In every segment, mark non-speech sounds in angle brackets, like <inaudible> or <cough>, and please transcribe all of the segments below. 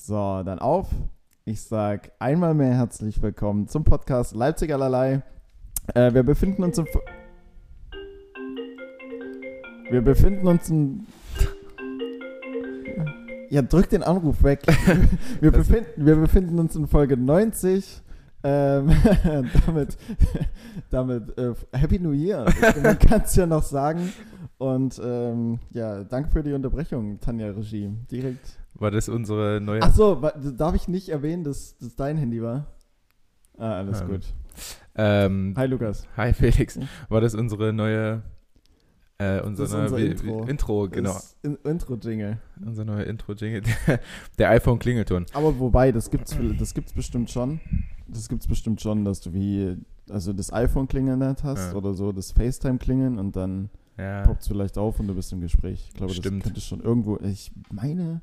So, dann auf. Ich sag einmal mehr herzlich willkommen zum Podcast Leipzig allerlei. Äh, wir befinden uns im. F wir befinden uns im. <laughs> Ja, drück den Anruf weg. <laughs> Wir, befinden, wir befinden uns in Folge 90. Ähm, <laughs> damit damit äh, Happy New Year. Man kann es ja noch sagen. Und ähm, ja, danke für die Unterbrechung, Tanja Regie. Direkt. War das unsere neue. Ach so, wa- darf ich nicht erwähnen, dass das dein Handy war? Ah, alles Ähm, gut. Ähm, Hi Lukas. hi Felix. War das unsere neue. Äh, unser Das unser Intro. Intro, genau. In Intro-Jingle. Unser neuer Intro-Jingle. <laughs> Der, der iPhone-Klingelton. Aber wobei, das gibt's, das gibt's bestimmt schon. Das gibt's bestimmt schon, dass du wie, also das iPhone klingeln nicht hast Ja. oder so, das FaceTime klingeln und dann Ja. poppt es vielleicht auf und du bist im Gespräch. Ich glaube, Stimmt. das könnte schon irgendwo, ich meine,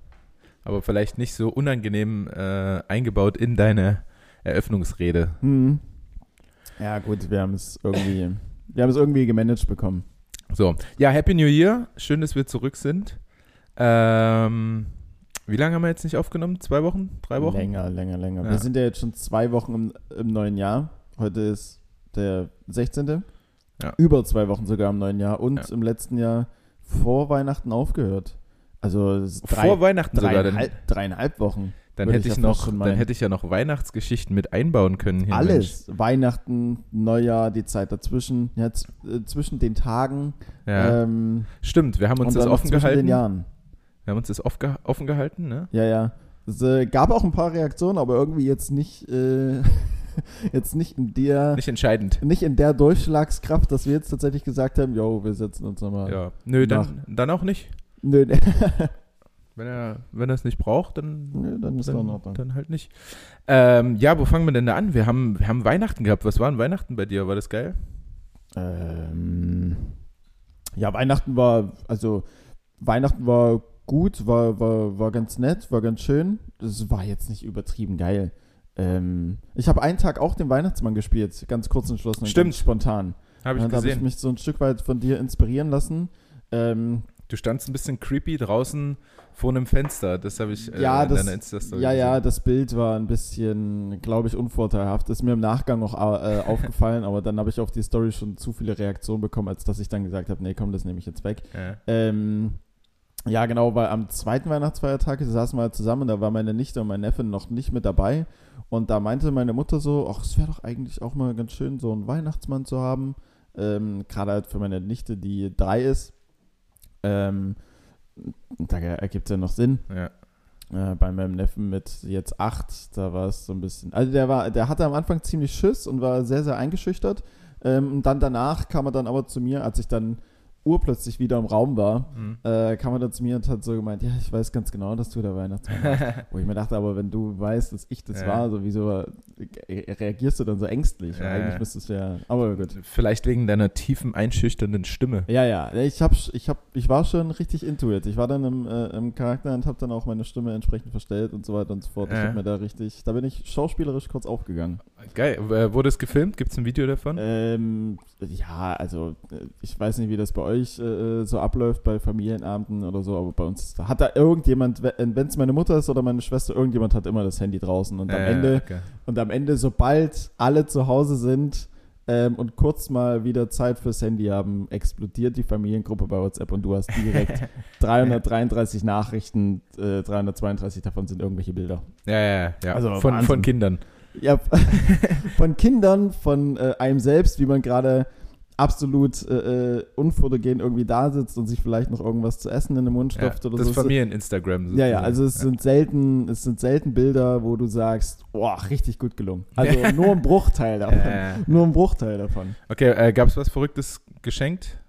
Aber vielleicht nicht so unangenehm äh, eingebaut in deine Eröffnungsrede. hm. Ja gut, wir haben es irgendwie, wir haben es irgendwie gemanagt bekommen. So, ja, Happy New Year. Schön, dass wir zurück sind. Ähm, wie lange haben wir jetzt nicht aufgenommen? Zwei Wochen? Drei Wochen? Länger, länger, länger. Ja. Wir sind ja jetzt schon zwei Wochen im, im neuen Jahr. Heute ist der 16. Ja. Über zwei Wochen sogar im neuen Jahr und Ja. im letzten Jahr vor Weihnachten aufgehört. Also ist Vor Weihnachten sogar. Dann, dreieinhalb, dreieinhalb Wochen. dann, hätte ich noch, dann hätte ich ja noch Weihnachtsgeschichten mit einbauen können. Mensch. Alles. Weihnachten, Neujahr, die Zeit dazwischen. Ja, äh, zwischen den Tagen. Ja. Ähm, Stimmt, wir haben uns das offen zwischen den gehalten. Jahren. Wir haben uns das off ge offen gehalten, ne? Ja, ja. Es äh, gab auch ein paar Reaktionen, aber irgendwie jetzt nicht, äh, <laughs> jetzt nicht in der, Nicht entscheidend. nicht in der Durchschlagskraft, dass wir jetzt tatsächlich gesagt haben, yo, wir setzen uns nochmal. Ja. Nö, dann, dann auch nicht. Nö, nee. Wenn er, wenn er es nicht braucht, dann, Nö, dann ist dann, Ordnung. dann halt nicht. Ähm, ja, wo fangen wir denn da an? Wir haben, wir haben Weihnachten gehabt. Was war denn Weihnachten bei dir? War das geil? Ähm, ja, Weihnachten war, also Weihnachten war gut, war, war, war ganz nett, war ganz schön. Es war jetzt nicht übertrieben geil. Ähm, ich habe einen Tag auch den Weihnachtsmann gespielt, ganz kurz entschlossen und Stimmt. spontan. Habe ich Und da habe ich mich so ein Stück weit von dir inspirieren lassen. Ähm, Du standst ein bisschen creepy draußen vor einem Fenster. Das habe ich äh, Ja, in das- deiner Insta-Story ja, ja, gesehen. das Bild war ein bisschen, glaube ich, unvorteilhaft. Ist mir im Nachgang auch äh, <laughs> aufgefallen, aber dann habe ich auf die Story schon zu viele Reaktionen bekommen, als dass ich dann gesagt habe, nee, komm, das nehme ich jetzt weg. Ja. Ähm, ja, genau, weil am zweiten Weihnachtsfeiertag saßen wir halt zusammen, da war meine Nichte und mein Neffe noch nicht mit dabei. Und da meinte meine Mutter so, ach, es wäre doch eigentlich auch mal ganz schön, so einen Weihnachtsmann zu haben. Ähm, Gerade halt für meine Nichte, die drei ist. Ähm, da ergibt es ja noch Sinn. Ja. Äh, bei meinem Neffen mit jetzt acht, da war es so ein bisschen. Also der war, der hatte am Anfang ziemlich Schiss und war sehr, sehr eingeschüchtert. Ähm, und dann danach kam er dann aber zu mir, als ich dann urplötzlich wieder im Raum war, Mhm. äh, kam er dann zu mir und hat so gemeint, ja, ich weiß ganz genau, dass du der Weihnachtsmann bist. <laughs> Wo ich mir dachte, aber wenn du weißt, dass ich das Ja. war, so wieso reagierst du dann so ängstlich? Ja, eigentlich müsstest du ja. Aber gut. Vielleicht wegen deiner tiefen, einschüchternden Stimme. Ja, ja, ich, hab, ich, hab, ich war schon richtig into it. Ich war dann im, äh, im Charakter und habe dann auch meine Stimme entsprechend verstellt und so weiter und so fort. Ich Ja. hab mir da richtig, da bin ich schauspielerisch kurz aufgegangen. Geil. Äh, wurde es gefilmt? Gibt es ein Video davon? Ähm, ja, also äh, ich weiß nicht, wie das bei euch äh, so abläuft bei Familienabenden oder so, aber bei uns da hat da irgendjemand, wenn es meine Mutter ist oder meine Schwester, irgendjemand hat immer das Handy draußen und am Äh, Ende okay. und am Ende, sobald alle zu Hause sind ähm, und kurz mal wieder Zeit fürs Handy haben, explodiert die Familiengruppe bei WhatsApp und du hast direkt <laughs> 333 Nachrichten, äh, 332 davon sind irgendwelche Bilder. Ja, ja, ja. Also von, Wahnsinn. von Kindern. Ja, <laughs> <laughs> von Kindern, von äh, einem selbst, wie man gerade absolut äh, äh, unfotogen irgendwie da sitzt und sich vielleicht noch irgendwas zu essen in den Mund Ja, stopft oder das so. Familien-Instagram. Ja, ja, sozusagen. also es sind selten, es sind selten Bilder, wo du sagst, boah, richtig gut gelungen. Also <laughs> nur ein Bruchteil davon. Nur ein Bruchteil davon. okay, äh, gab es was Verrücktes geschenkt?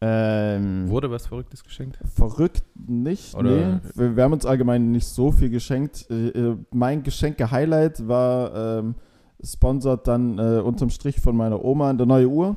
Ähm, Wurde was Verrücktes geschenkt? verrückt nicht, Oder- nee. Wir, wir haben uns allgemein nicht so viel geschenkt. Äh, äh, mein Geschenke-Highlight war ähm, sponsert dann äh, unterm Strich von meiner Oma eine neue Uhr,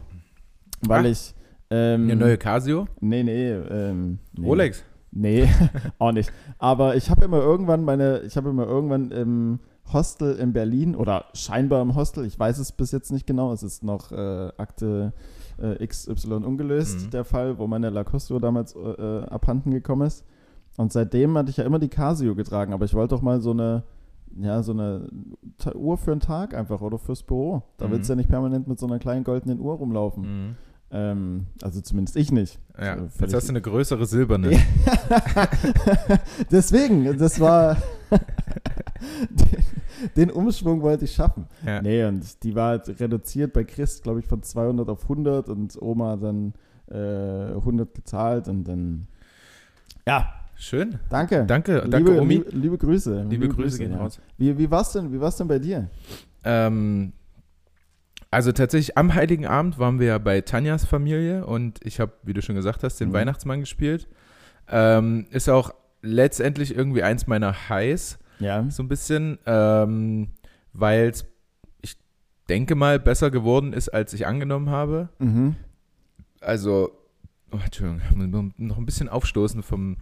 weil Ah. ich ähm, Eine neue Casio? Nee, nee, ähm, nee. Rolex? Nee, <laughs> auch nicht. Aber ich habe immer irgendwann meine, ich habe immer irgendwann im Hostel in Berlin oder scheinbar im Hostel, ich weiß es bis jetzt nicht genau, es ist noch äh, Akte äh, XY ungelöst, Mhm. der Fall, wo meine Lacoste damals äh, äh, abhanden gekommen ist. Und seitdem hatte ich ja immer die Casio getragen, aber ich wollte doch mal so eine, ja, so eine Uhr für einen Tag einfach oder fürs Büro. Da Mhm. willst du ja nicht permanent mit so einer kleinen goldenen Uhr rumlaufen. Mhm. Ähm, also zumindest ich nicht. Ja, So, jetzt hast du eine größere silberne. <laughs> Deswegen, das war. <laughs> den, den Umschwung wollte ich schaffen. Ja. Nee, und die war halt reduziert bei Chris, glaube ich, von 200 auf 100 und Oma dann äh, 100 gezahlt und dann. Ja, Schön. danke. Danke, danke liebe, Omi. Liebe, liebe Grüße. Liebe, Grüße gehen ja. raus. Wie, wie war's denn? Wie war's denn bei dir? Ähm, also tatsächlich am Heiligen Abend waren wir ja bei Tanjas Familie und ich habe, wie du schon gesagt hast, den Mhm. Weihnachtsmann gespielt. Ähm, ist auch letztendlich irgendwie eins meiner Highs, Ja. so ein bisschen, ähm, weil es, ich denke mal, besser geworden ist, als ich angenommen habe. Mhm. Also, oh, Entschuldigung, noch ein bisschen aufstoßen vom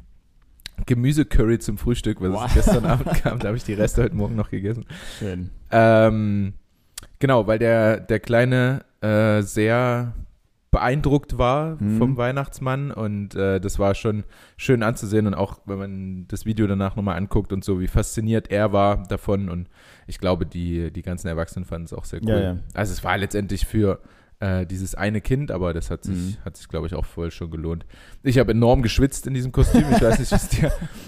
Gemüsecurry zum Frühstück, was Wow. es gestern Abend kam. Da habe ich die Reste heute Morgen noch gegessen. Schön. Ähm, genau, weil der, der Kleine äh, sehr beeindruckt war Mhm. vom Weihnachtsmann und äh, das war schon schön anzusehen und auch wenn man das Video danach nochmal anguckt und so, wie fasziniert er war davon und ich glaube, die, die ganzen Erwachsenen fanden es auch sehr cool. Ja, ja. Also es war letztendlich für äh, dieses eine Kind, aber das hat sich, Mhm. hat sich glaube ich, auch voll schon gelohnt. Ich habe enorm geschwitzt in diesem Kostüm. Ich weiß nicht,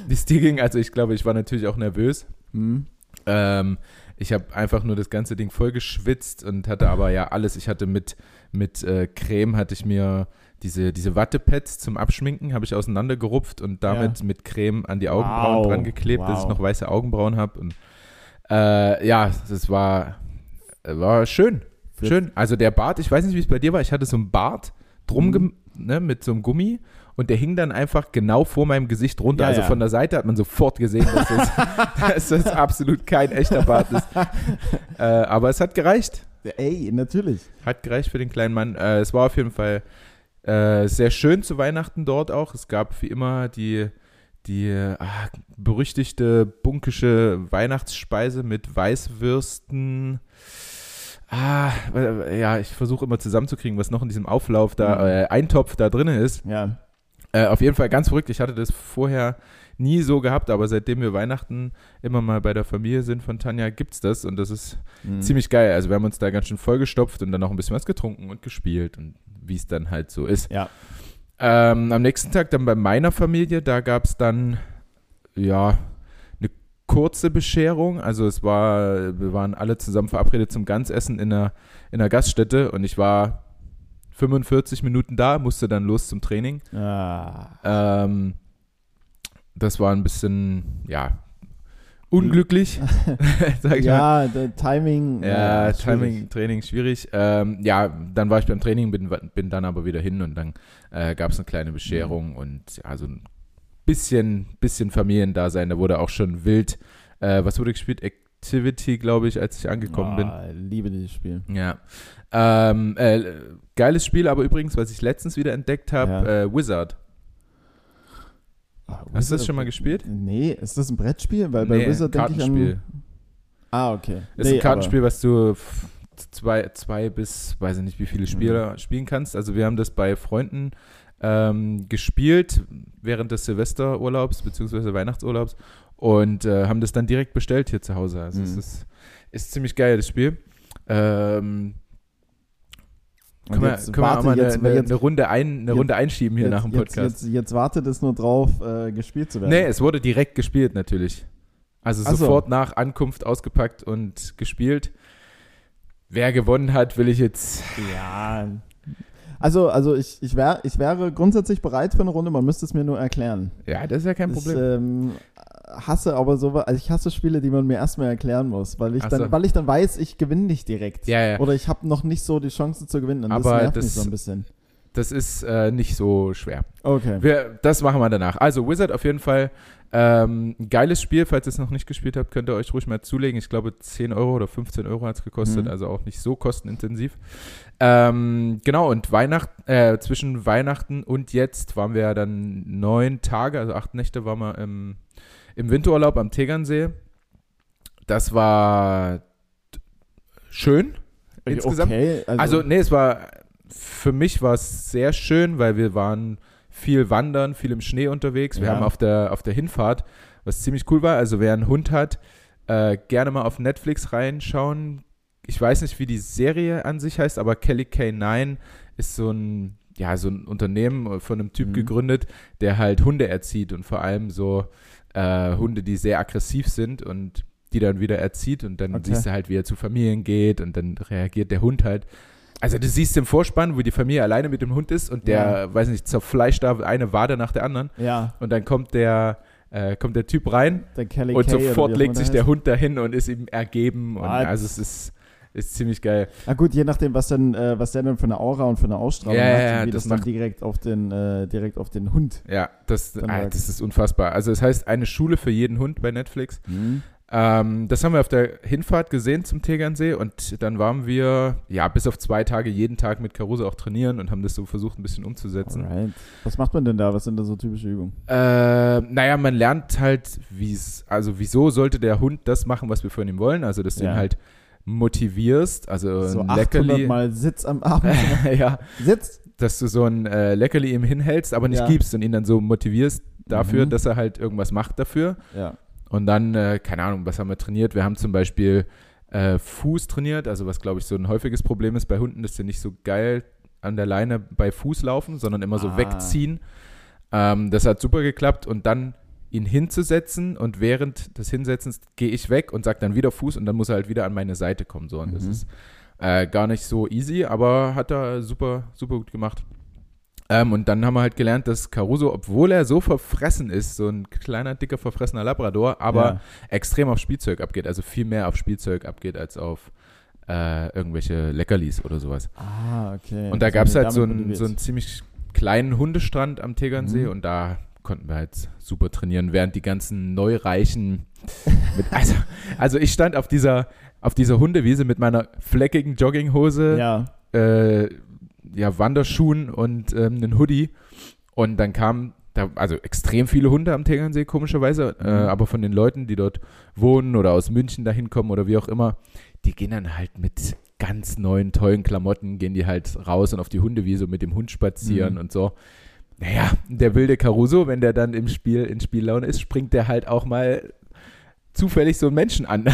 wie es dir, ging. Also ich glaube, ich war natürlich auch nervös. Mhm. Ähm, ich habe einfach nur das ganze Ding voll geschwitzt und hatte aber ja alles. Ich hatte mit, mit äh, Creme hatte ich mir diese, diese Wattepads zum Abschminken, habe ich auseinandergerupft und damit mit Creme an die Augenbrauen Wow. dran geklebt, dass ich Wow. noch weiße Augenbrauen habe. Und äh, ja, das war, war schön. Schön. Also der Bart, ich weiß nicht, wie es bei dir war, ich hatte so einen Bart drum Mhm. ne, mit so einem Gummi und der hing dann einfach genau vor meinem Gesicht runter. Ja, also ja. von der Seite hat man sofort gesehen, dass das, <laughs> <laughs> dass das absolut kein echter Bart ist. <laughs> äh, aber es hat gereicht. Ey, natürlich. Hat gereicht für den kleinen Mann. Äh, es war auf jeden Fall äh, sehr schön zu Weihnachten dort auch. Es gab wie immer die, die ah, berüchtigte bunkische Weihnachtsspeise mit Weißwürsten. Ah, ja, ich versuche immer zusammenzukriegen, was noch in diesem Auflauf da, Mhm. äh, Eintopf da drin ist. Ja. Äh, auf jeden Fall ganz verrückt. Ich hatte das vorher nie so gehabt, aber seitdem wir Weihnachten immer mal bei der Familie sind von Tanja, gibt's das und das ist Mhm. ziemlich geil. Also wir haben uns da ganz schön vollgestopft und dann noch ein bisschen was getrunken und gespielt und wie es dann halt so ist. Ja. Ähm, am nächsten Tag dann bei meiner Familie, da gab es dann, ja, kurze Bescherung. Also es war, wir waren alle zusammen verabredet zum Ganzessen in einer, in einer Gaststätte und ich war 45 Minuten da, musste dann los zum Training. Ah. Ähm, das war ein bisschen, ja, unglücklich. <laughs> Ja, der Timing. Ja, äh, Timing, schwierig. Training schwierig. Ähm, ja, dann war ich beim Training, bin, bin dann aber wieder hin und dann äh, gab es eine kleine Bescherung und ja, so ein bisschen, bisschen Familiendasein. Da wurde auch schon wild, äh, was wurde gespielt? Activity, glaube ich, als ich angekommen bin. Ah, liebe dieses Spiel. Ja. Ähm, äh, geiles Spiel, aber übrigens, was ich letztens wieder entdeckt habe, Ja. äh, Wizard. Ah, Hast du das Wizard- schon mal gespielt? Nee, ist das ein Brettspiel? Weil bei Nee, Wizard denke ich Kartenspiel. an. Ah, okay. Ist Nee, ein Kartenspiel, was du zwei, zwei bis, weiß ich nicht, wie viele Mhm. Spieler spielen kannst. Also wir haben das bei Freunden ähm, gespielt während des Silvesterurlaubs bzw. Weihnachtsurlaubs und äh, haben das dann direkt bestellt hier zu Hause. Also es Mhm. ist, ist ziemlich geil, das Spiel. Ähm, können wir, jetzt können wir auch mal eine, jetzt- eine, jetzt- eine, Runde ein, eine jetzt- Runde einschieben hier nach dem Podcast. jetzt, jetzt wartet es nur drauf, äh, gespielt zu werden. Nee, es wurde direkt gespielt natürlich. Also Ach so. sofort nach Ankunft ausgepackt und gespielt. Wer gewonnen hat, will ich jetzt Ja. Also, also ich, ich, wär, ich wäre grundsätzlich bereit für eine Runde, man müsste es mir nur erklären. Ja, das ist ja kein Ich Problem. ähm, hasse aber so, also ich hasse Spiele, die man mir erstmal erklären muss, weil ich, Ach dann, so. weil ich dann weiß, ich gewinne nicht direkt. Ja, ja. Oder ich habe noch nicht so die Chance zu gewinnen. Und Aber das nervt das- mich so ein bisschen. Das ist äh, nicht so schwer. Okay. Wir, das machen wir danach. Also Wizard auf jeden Fall. Ähm, geiles Spiel, falls ihr es noch nicht gespielt habt, könnt ihr euch ruhig mal zulegen. Ich glaube 10 Euro oder 15 Euro hat es gekostet, Mhm. also auch nicht so kostenintensiv. Ähm, genau, und Weihnacht, äh, zwischen Weihnachten und jetzt waren wir ja dann neun Tage, also acht Nächte waren wir im, im Winterurlaub am Tegernsee. Das war schön insgesamt. Okay, Also, nee, es war, für mich war es sehr schön, weil wir waren viel wandern, viel im Schnee unterwegs. Wir Ja. haben auf der, auf der Hinfahrt, was ziemlich cool war, also wer einen Hund hat, äh, gerne mal auf Netflix reinschauen. Ich weiß nicht, wie die Serie an sich heißt, aber Kelly K9 ist so ein, ja, so ein Unternehmen von einem Typ Mhm. gegründet, der halt Hunde erzieht und vor allem so äh, Hunde, die sehr aggressiv sind und die dann wieder erzieht und dann Okay. siehst du halt, wie er zu Familien geht und dann reagiert der Hund halt. Also du siehst im Vorspann, wo die Familie alleine mit dem Hund ist und der, weiß nicht, zerfleischt da eine Wade nach der anderen Ja, und dann kommt der, äh, kommt der Typ rein der und Kay sofort legt sich der. Hund dahin und ist ihm ergeben und What? also es ist, ist ziemlich geil. Na gut, je nachdem, was denn, äh, was der dann für eine Aura und für eine Ausstrahlung Ja, hat, ja, wie das das, dann macht- direkt auf den, äh, direkt auf den Hund. Ja, das, ah, das ist unfassbar. Also es heißt eine Schule für jeden Hund bei Netflix. Hm. Ähm, das haben wir auf der Hinfahrt gesehen zum Tegernsee und dann waren wir, ja, bis auf zwei Tage jeden Tag mit Caruso auch trainieren und haben das so versucht, ein bisschen umzusetzen. Alright. Was macht man denn da? Was sind da so typische Übungen? Äh, naja, man lernt halt, wie es, also wieso sollte der Hund das machen, was wir von ihm wollen? Also, dass du Ja. ihn halt motivierst, also So ein 800 Leckerli. Mal Sitz am Abend. <laughs> ja, Sitz! dass du so ein äh, Leckerli ihm hinhältst, aber nicht Ja. gibst und ihn dann so motivierst dafür, Mhm. dass er halt irgendwas macht dafür. Ja. Und dann, äh, keine Ahnung, was haben wir trainiert? Wir haben zum Beispiel äh, Fuß trainiert, also was, glaube ich, so ein häufiges Problem ist bei Hunden, dass sie nicht so geil an der Leine bei Fuß laufen, sondern immer so Ah. wegziehen. Ähm, das hat super geklappt und dann ihn hinzusetzen und während des Hinsetzens gehe ich weg und sage dann wieder Fuß und dann muss er halt wieder an meine Seite kommen. So. Und das Mhm. ist äh, gar nicht so easy, aber hat er super, super gut gemacht. Ähm, und dann haben wir halt gelernt, dass Caruso, obwohl er so verfressen ist, so ein kleiner, dicker, verfressener Labrador, aber ja. extrem auf Spielzeug abgeht, also viel mehr auf Spielzeug abgeht als auf äh, irgendwelche Leckerlis oder sowas. Ah, okay. Und da Das gab es halt so einen, so einen ziemlich kleinen Hundestrand am Tegernsee Mhm. und da konnten wir halt super trainieren, während die ganzen Neureichen mit, <laughs> also, also ich stand auf dieser, auf dieser Hundewiese mit meiner fleckigen Jogginghose, Ja. äh, ja, Wanderschuhen und ähm, einen Hoodie. Und dann kamen da, also extrem viele Hunde am Tegernsee, komischerweise. Äh, Mhm. aber von den Leuten, die dort wohnen oder aus München dahin kommen oder wie auch immer, die gehen dann halt mit ganz neuen, tollen Klamotten, gehen die halt raus und auf die Hundewiese und mit dem Hund spazieren Mhm. und so. Naja, der wilde Caruso, wenn der dann im Spiel in Spiellaune ist, springt der halt auch mal zufällig so einen Menschen an.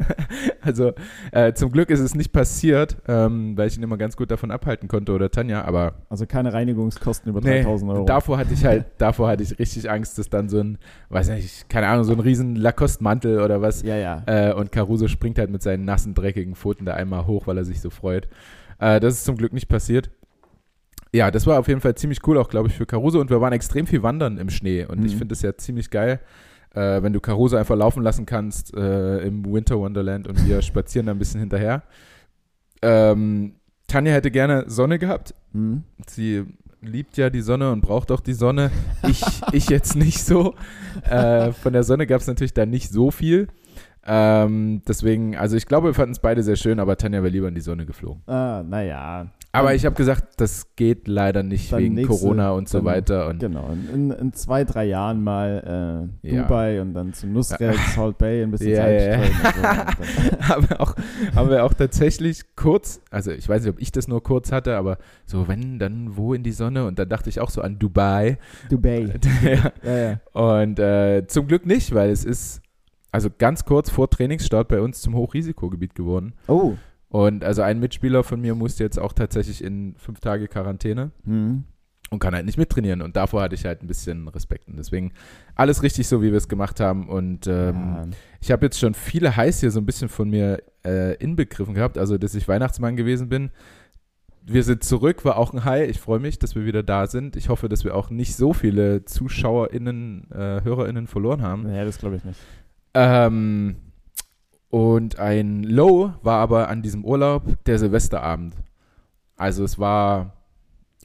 <laughs> also äh, zum Glück ist es nicht passiert, ähm, weil ich ihn immer ganz gut davon abhalten konnte oder Tanja, aber Also keine Reinigungskosten über nee, 3000 Euro. davor hatte ich halt, <laughs> davor hatte ich richtig Angst, dass dann so ein, weiß nicht, keine Ahnung, so ein riesen Lacoste-Mantel oder was ja, ja. äh, und Caruso springt halt mit seinen nassen, dreckigen Pfoten da einmal hoch, weil er sich so freut. Äh, das ist zum Glück nicht passiert. Ja, das war auf jeden Fall ziemlich cool, auch glaube ich, für Caruso. Und wir waren extrem viel wandern im Schnee. Und ich Mhm. finde es ja ziemlich geil, äh, wenn du Caruso einfach laufen lassen kannst äh, im Winter Wonderland und wir spazieren da ein bisschen hinterher. Ähm, Tanja hätte gerne Sonne gehabt. Hm. Sie liebt ja die Sonne und braucht auch die Sonne. Ich, <laughs> ich jetzt nicht so. Äh, von der Sonne gab es natürlich da nicht so viel. Ähm, deswegen, also ich glaube, wir fanden es beide sehr schön, aber Tanja wäre lieber in die Sonne geflogen. Ah, naja. Aber ich habe gesagt, das geht leider nicht wegen nächste- Corona und so dann- weiter. Und Genau. In, in zwei, drei Jahren mal äh, Ja. Dubai und dann zu Nusret, <laughs> Salt Bay, ein bisschen Ja, Zeit ja, ja. so. <laughs> Haben, wir auch, haben wir auch tatsächlich kurz, also ich weiß nicht, ob ich das nur kurz hatte, aber so, wenn, dann wo in die Sonne? Und dann dachte ich auch so an Dubai. Dubai. <laughs> ja. Ja, ja. Und äh, zum Glück nicht, weil es ist also ganz kurz vor Trainingsstart bei uns zum Hochrisikogebiet geworden. Oh. Und also ein Mitspieler von mir musste jetzt auch tatsächlich in fünf Tage Quarantäne Hm. und kann halt nicht mittrainieren. Und davor hatte ich halt ein bisschen Respekt. Und deswegen alles richtig so, wie wir es gemacht haben. Und ähm, Ja. ich habe jetzt schon viele Highs hier so ein bisschen von mir äh, inbegriffen gehabt. Also, dass ich Weihnachtsmann gewesen bin. Wir sind zurück, war auch ein High. Ich freue mich, dass wir wieder da sind. Ich hoffe, dass wir auch nicht so viele ZuschauerInnen, äh, HörerInnen verloren haben. ja, das glaube ich nicht. Ähm, und ein Low war aber an diesem Urlaub der Silvesterabend. Also es war,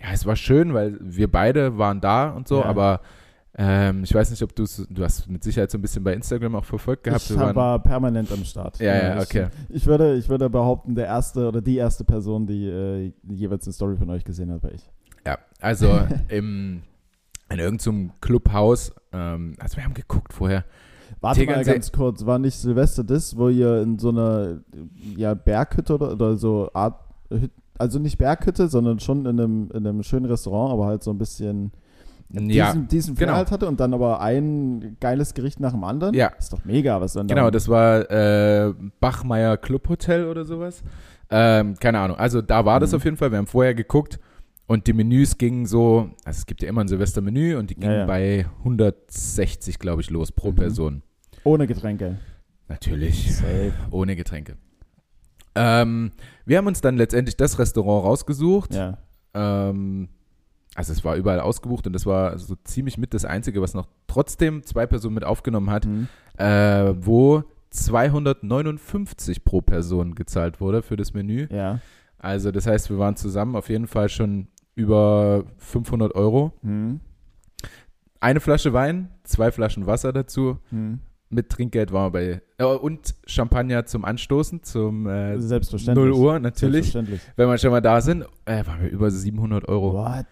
ja, es war schön, weil wir beide waren da und so, Ja. aber ähm, ich weiß nicht, ob du du hast mit Sicherheit so ein bisschen bei Instagram auch verfolgt gehabt. ich war permanent am Start. Ja, ja, ich, okay. Ich würde, ich würde behaupten, der erste oder die erste Person, die äh, jeweils eine Story von euch gesehen hat, war ich. ja, also <laughs> im, in irgendeinem Clubhaus, ähm, also wir haben geguckt vorher. Warte mal Tegernsee- ganz kurz, war nicht Silvester das, wo ihr in so einer ja, Berghütte oder, oder so Art, also nicht Berghütte, sondern schon in einem, in einem schönen Restaurant, aber halt so ein bisschen Ja, diesen, diesen genau. Halt hatte und dann aber ein geiles Gericht nach dem anderen. Ja. Ist doch mega, was dann Genau, da das war äh, Bachmeier Clubhotel oder sowas. Ähm, keine Ahnung. Also da war das Mhm. auf jeden Fall. Wir haben vorher geguckt und die Menüs gingen so, also es gibt ja immer ein Silvestermenü und die gingen Ja, ja. bei 160, glaube ich, los pro Mhm. Person. ohne Getränke. Natürlich. Safe. Ohne Getränke. Ähm, wir haben uns dann letztendlich das Restaurant rausgesucht. Ja. Ähm, also es war überall ausgebucht und das war so ziemlich mit das Einzige, was noch trotzdem zwei Personen mit aufgenommen hat, Mhm. äh, wo 259 pro Person gezahlt wurde für das Menü. Ja. Also das heißt, wir waren zusammen auf jeden Fall schon über 500 Euro. Mhm. Eine Flasche Wein, zwei Flaschen Wasser dazu. Mhm. Mit Trinkgeld waren wir bei, äh, und Champagner zum Anstoßen, zum äh, Selbstverständlich. 0 Uhr natürlich. Selbstverständlich. Wenn wir schon mal da sind, äh, waren wir über 700 Euro. What?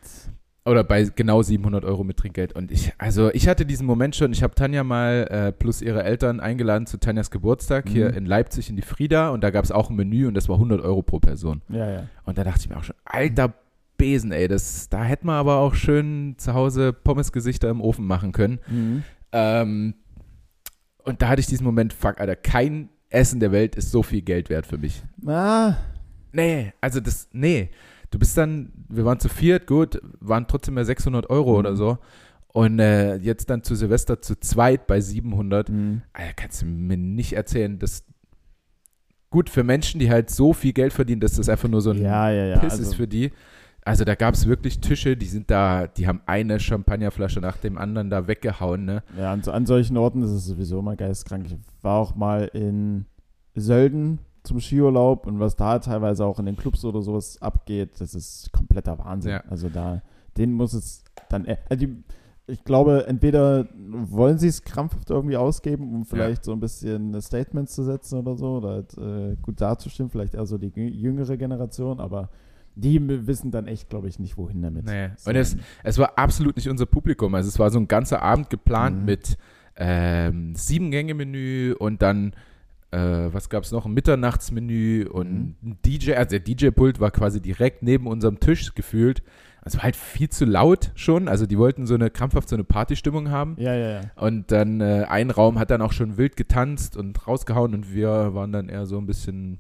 Oder bei genau 700 Euro mit Trinkgeld. Und ich, also ich hatte diesen Moment schon, ich habe Tanja mal äh, plus ihre Eltern eingeladen zu Tanjas Geburtstag hier Mhm. in Leipzig in die Frieda und da gab es auch ein Menü und das war 100 Euro pro Person. Ja, ja. Und da dachte ich mir auch schon, alter Besen, ey, das, da hätten wir aber auch schön zu Hause Pommesgesichter im Ofen machen können. Mhm. Ähm, und da hatte ich diesen Moment, fuck, Alter, kein Essen der Welt ist so viel Geld wert für mich. Ah, Nee, also das, nee. Du bist dann, wir waren zu viert, gut, waren trotzdem mehr 600 Euro Mhm. oder so. Und äh, jetzt dann zu Silvester zu zweit bei 700. mhm. Alter, kannst du mir nicht erzählen, dass gut für Menschen, die halt so viel Geld verdienen, dass das einfach nur so ein ja, ja, ja. Piss also, ist für die. Also da gab es wirklich Tische, die sind da, die haben eine Champagnerflasche nach dem anderen da weggehauen, ne? Ja, an, an solchen Orten ist es sowieso immer geistkrank. Ich war auch mal in Sölden zum Skiurlaub und was da teilweise auch in den Clubs oder sowas abgeht, das ist kompletter Wahnsinn. Ja. Also da, denen muss es dann, also die, ich glaube, entweder wollen sie es krampfhaft irgendwie ausgeben, um vielleicht so ein bisschen Statements zu setzen oder so, oder halt, äh, gut dazustimmen, vielleicht eher so die jü- jüngere Generation, aber die wissen dann echt, glaube ich, nicht, wohin damit. Nee. So, Und es, es war absolut nicht unser Publikum. Also es war so ein ganzer Abend geplant Mhm. mit ähm, sieben Gänge-Menü und dann, äh, was gab es noch, ein Mitternachtsmenü und Mhm. ein DJ. Also der DJ-Pult war quasi direkt neben unserem Tisch gefühlt. Es war halt viel zu laut schon. Also die wollten so eine krampfhaft so eine Partystimmung haben. ja, ja, ja. Und dann äh, ein Raum hat dann auch schon wild getanzt und rausgehauen und wir waren dann eher so ein bisschen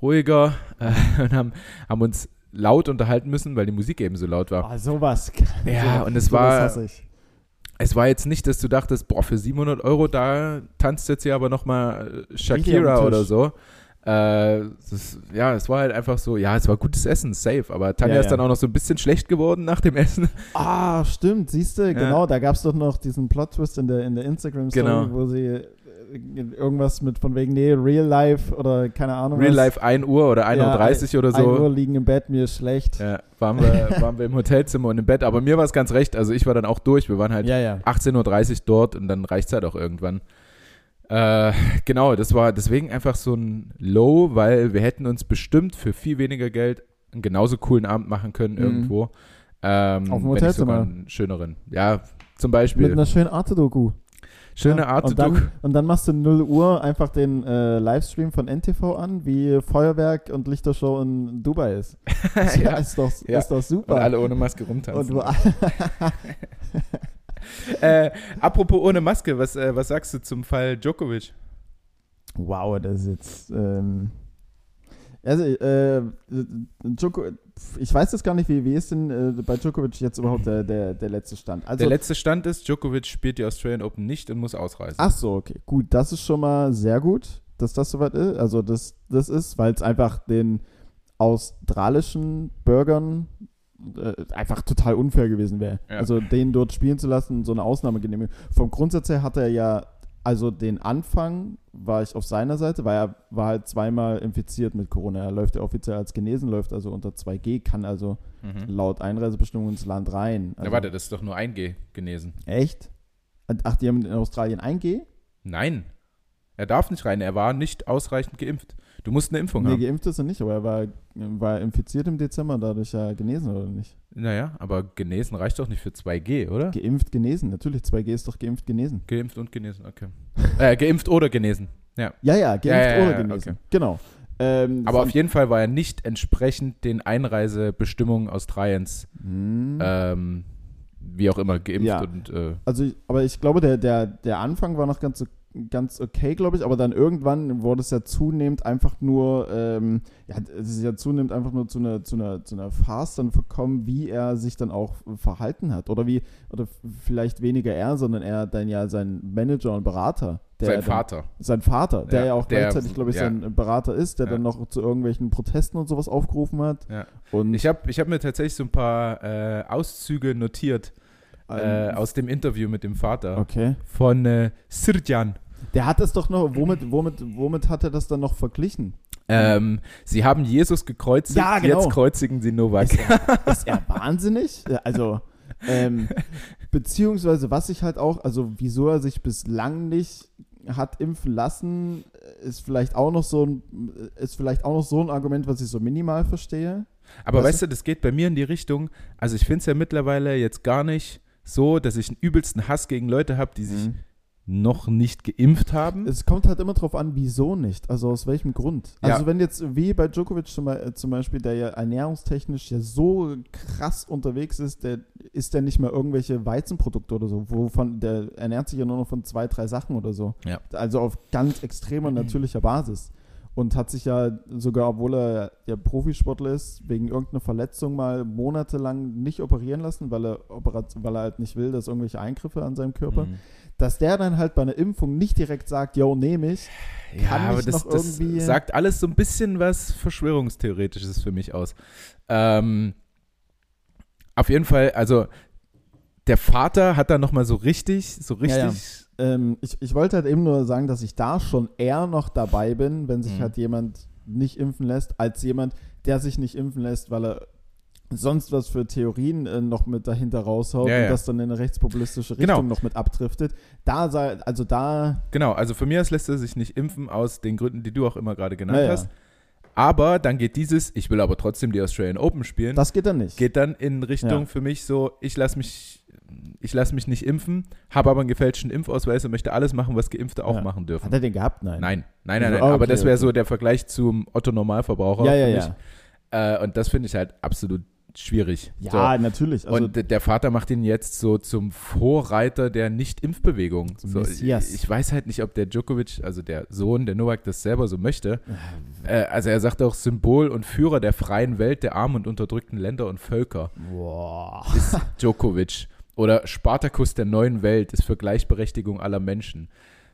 ruhiger <laughs> äh, und haben, haben uns laut unterhalten müssen, weil die Musik eben so laut war. Oh, sowas. Ja, so, und es war-. Es war jetzt nicht, dass du dachtest, boah, für 700 Euro, da tanzt jetzt hier aber nochmal Richtig Shakira oder so. Äh, das, ja, es war halt einfach so, ja, es war gutes Essen, safe, aber Tanja Ja, ist ja. dann auch noch so ein bisschen schlecht geworden nach dem Essen. Ah, stimmt, siehst du, genau, da gab es doch noch diesen Plot-Twist in der, in der Instagram-Story, Genau. wo sie äh, irgendwas mit von wegen, nee, Real Life oder keine Ahnung Real was. Life 1 Uhr oder 1.30 Uhr oder 1 Uhr so. liegen im Bett, mir ist schlecht. Ja, waren, wir, <laughs> waren wir im Hotelzimmer und im Bett, aber mir war es ganz recht, also ich war dann auch durch, wir waren halt ja. ja. 18.30 Uhr dort und dann reicht es halt auch irgendwann. Äh, genau, das war deswegen einfach so ein Low, weil wir hätten uns bestimmt für viel weniger Geld einen genauso coolen Abend machen können Mhm. irgendwo. Ähm, Auf dem Hotelzimmer. einen schöneren. Ja, zum Mit Beispiel. einer schönen Arte-Doku. Schöne Art und dann, und dann machst du 0 Uhr einfach den äh, Livestream von NTV an, wie Feuerwerk und Lichtershow in Dubai ist. <laughs> ja, ja. ist doch, Ja. ist doch Und super. alle ohne Maske Und rumtanzen. <laughs> äh, apropos ohne Maske, was, äh, was sagst du zum Fall Djokovic? Wow, das ist jetzt. Ähm, also, äh, Djoko, ich weiß jetzt gar nicht, wie, wie ist denn äh, bei Djokovic jetzt überhaupt der, der, der letzte Stand? Also, Der letzte Stand ist, Djokovic spielt die Australian Open nicht und muss ausreisen. ach so, okay. Gut, das ist schon mal sehr gut, dass das soweit ist. Also, das, das ist, weil es einfach den australischen Bürgern äh, einfach total unfair gewesen wäre. Ja. Also, den dort spielen zu lassen, so eine Ausnahmegenehmigung. Vom Grundsatz her hat er ja, also den Anfang war ich auf seiner Seite, weil er war halt zweimal infiziert mit Corona. Er läuft ja offiziell als genesen, läuft also unter 2G, kann also Mhm. laut Einreisebestimmungen ins Land rein. Also, Ja, warte, das ist doch nur ein G genesen. Echt? Ach, die haben in Australien 1G? Nein. Er darf nicht rein. Er war nicht ausreichend geimpft. Du musst eine Impfung Nee, haben. geimpft ist er nicht, aber er war, war infiziert im Dezember, dadurch ja genesen oder nicht? Naja, aber genesen reicht doch nicht für 2G, oder? Geimpft, genesen, natürlich. 2G ist doch geimpft, genesen. Geimpft und genesen, okay. äh, geimpft oder genesen. Ja. Ja, ja, geimpft Ja, ja, ja, oder genesen. okay. Genau. Ähm, Aber auf jeden Fall war er nicht entsprechend den Einreisebestimmungen Australiens Hm. ähm, wie auch immer geimpft und äh, Also, aber ich glaube, der, der, der Anfang war noch ganz, ganz okay, glaube ich, aber dann irgendwann wurde es ja zunehmend einfach nur, ähm, ja, es ist ja zunehmend einfach nur zu einer, zu einer, zu einer Farce dann verkommen, wie er sich dann auch verhalten hat. Oder wie, oder vielleicht weniger er, sondern er dann ja sein Manager und Berater. Der sein dann, Vater. Sein Vater, der Ja, ja, auch der- gleichzeitig, glaube ich, ja. sein Berater ist, der Ja. dann noch zu irgendwelchen Protesten und sowas aufgerufen hat. Und Ich habe ich hab mir tatsächlich so ein paar äh, Auszüge notiert äh, aus dem Interview mit dem Vater okay. von äh, Sirjan. Der hat das doch noch, womit, womit, womit hat er das dann noch verglichen? Ähm, sie haben Jesus gekreuzigt, Ja, genau. jetzt kreuzigen sie Novak. Ist er, <laughs> ist er wahnsinnig? Also, ähm, beziehungsweise was ich halt auch, also wieso er sich bislang nicht hat impfen lassen, ist vielleicht auch noch so ein, ist vielleicht auch noch so ein Argument, was ich so minimal verstehe. Aber Weißt weißt du, das geht bei mir in die Richtung, also ich finde es ja mittlerweile jetzt gar nicht so, dass ich einen übelsten Hass gegen Leute habe, die sich noch nicht geimpft haben. Es kommt halt immer drauf an, wieso nicht. Also aus welchem Grund. Ja. Also wenn jetzt, wie bei Djokovic zum, zum Beispiel, der ja ernährungstechnisch ja so krass unterwegs ist, der isst ja nicht mehr irgendwelche Weizenprodukte oder so, wovon der ernährt sich ja nur noch von zwei, drei Sachen oder so. Ja. Also auf ganz extremer <clears throat> natürlicher Basis. Und hat sich ja sogar, obwohl er ja Profisportler ist, wegen irgendeiner Verletzung mal monatelang nicht operieren lassen, weil er, weil er halt nicht will, dass irgendwelche Eingriffe an seinem Körper Mhm. Dass der dann halt bei einer Impfung nicht direkt sagt, yo, nehme ich. Ja, aber das, das sagt alles so ein bisschen was Verschwörungstheoretisches für mich aus. Ähm, auf jeden Fall, also der Vater hat da nochmal so richtig, so richtig. Ja, Ähm, ich, ich wollte halt eben nur sagen, dass ich da schon eher noch dabei bin, wenn sich Mhm. halt jemand nicht impfen lässt, als jemand, der sich nicht impfen lässt, weil er sonst was für Theorien äh, noch mit dahinter raushaut Ja, und ja. das dann in eine rechtspopulistische Richtung Genau. noch mit abdriftet. Da sei, also da, Genau, also mir aus lässt er sich nicht impfen, aus den Gründen, die du auch immer gerade genannt Naja. hast. Aber dann geht dieses, ich will aber trotzdem die Australian Open spielen, das geht dann nicht. geht dann in Richtung Ja. für mich so, ich lasse mich, ich lasse mich nicht impfen, habe aber einen gefälschten Impfausweis und möchte alles machen, was Geimpfte auch Ja. machen dürfen. Hat er den gehabt? Nein. Nein, nein, nein, nein. okay, aber das wäre okay. so der Vergleich zum Otto Normalverbraucher. Ja, ja, für ja. mich. Äh, und das finde ich halt absolut schwierig. Ja, natürlich. Also, und der Vater macht ihn jetzt so zum Vorreiter der Nicht-Impfbewegung. So, Messias. ich weiß halt nicht, ob der Djokovic, also der Sohn, der Novak, das selber so möchte. Äh, also er sagt auch Symbol und Führer der freien Welt, der armen und unterdrückten Länder und Völker boah. ist Djokovic. Oder Spartakus der neuen Welt ist für Gleichberechtigung aller Menschen.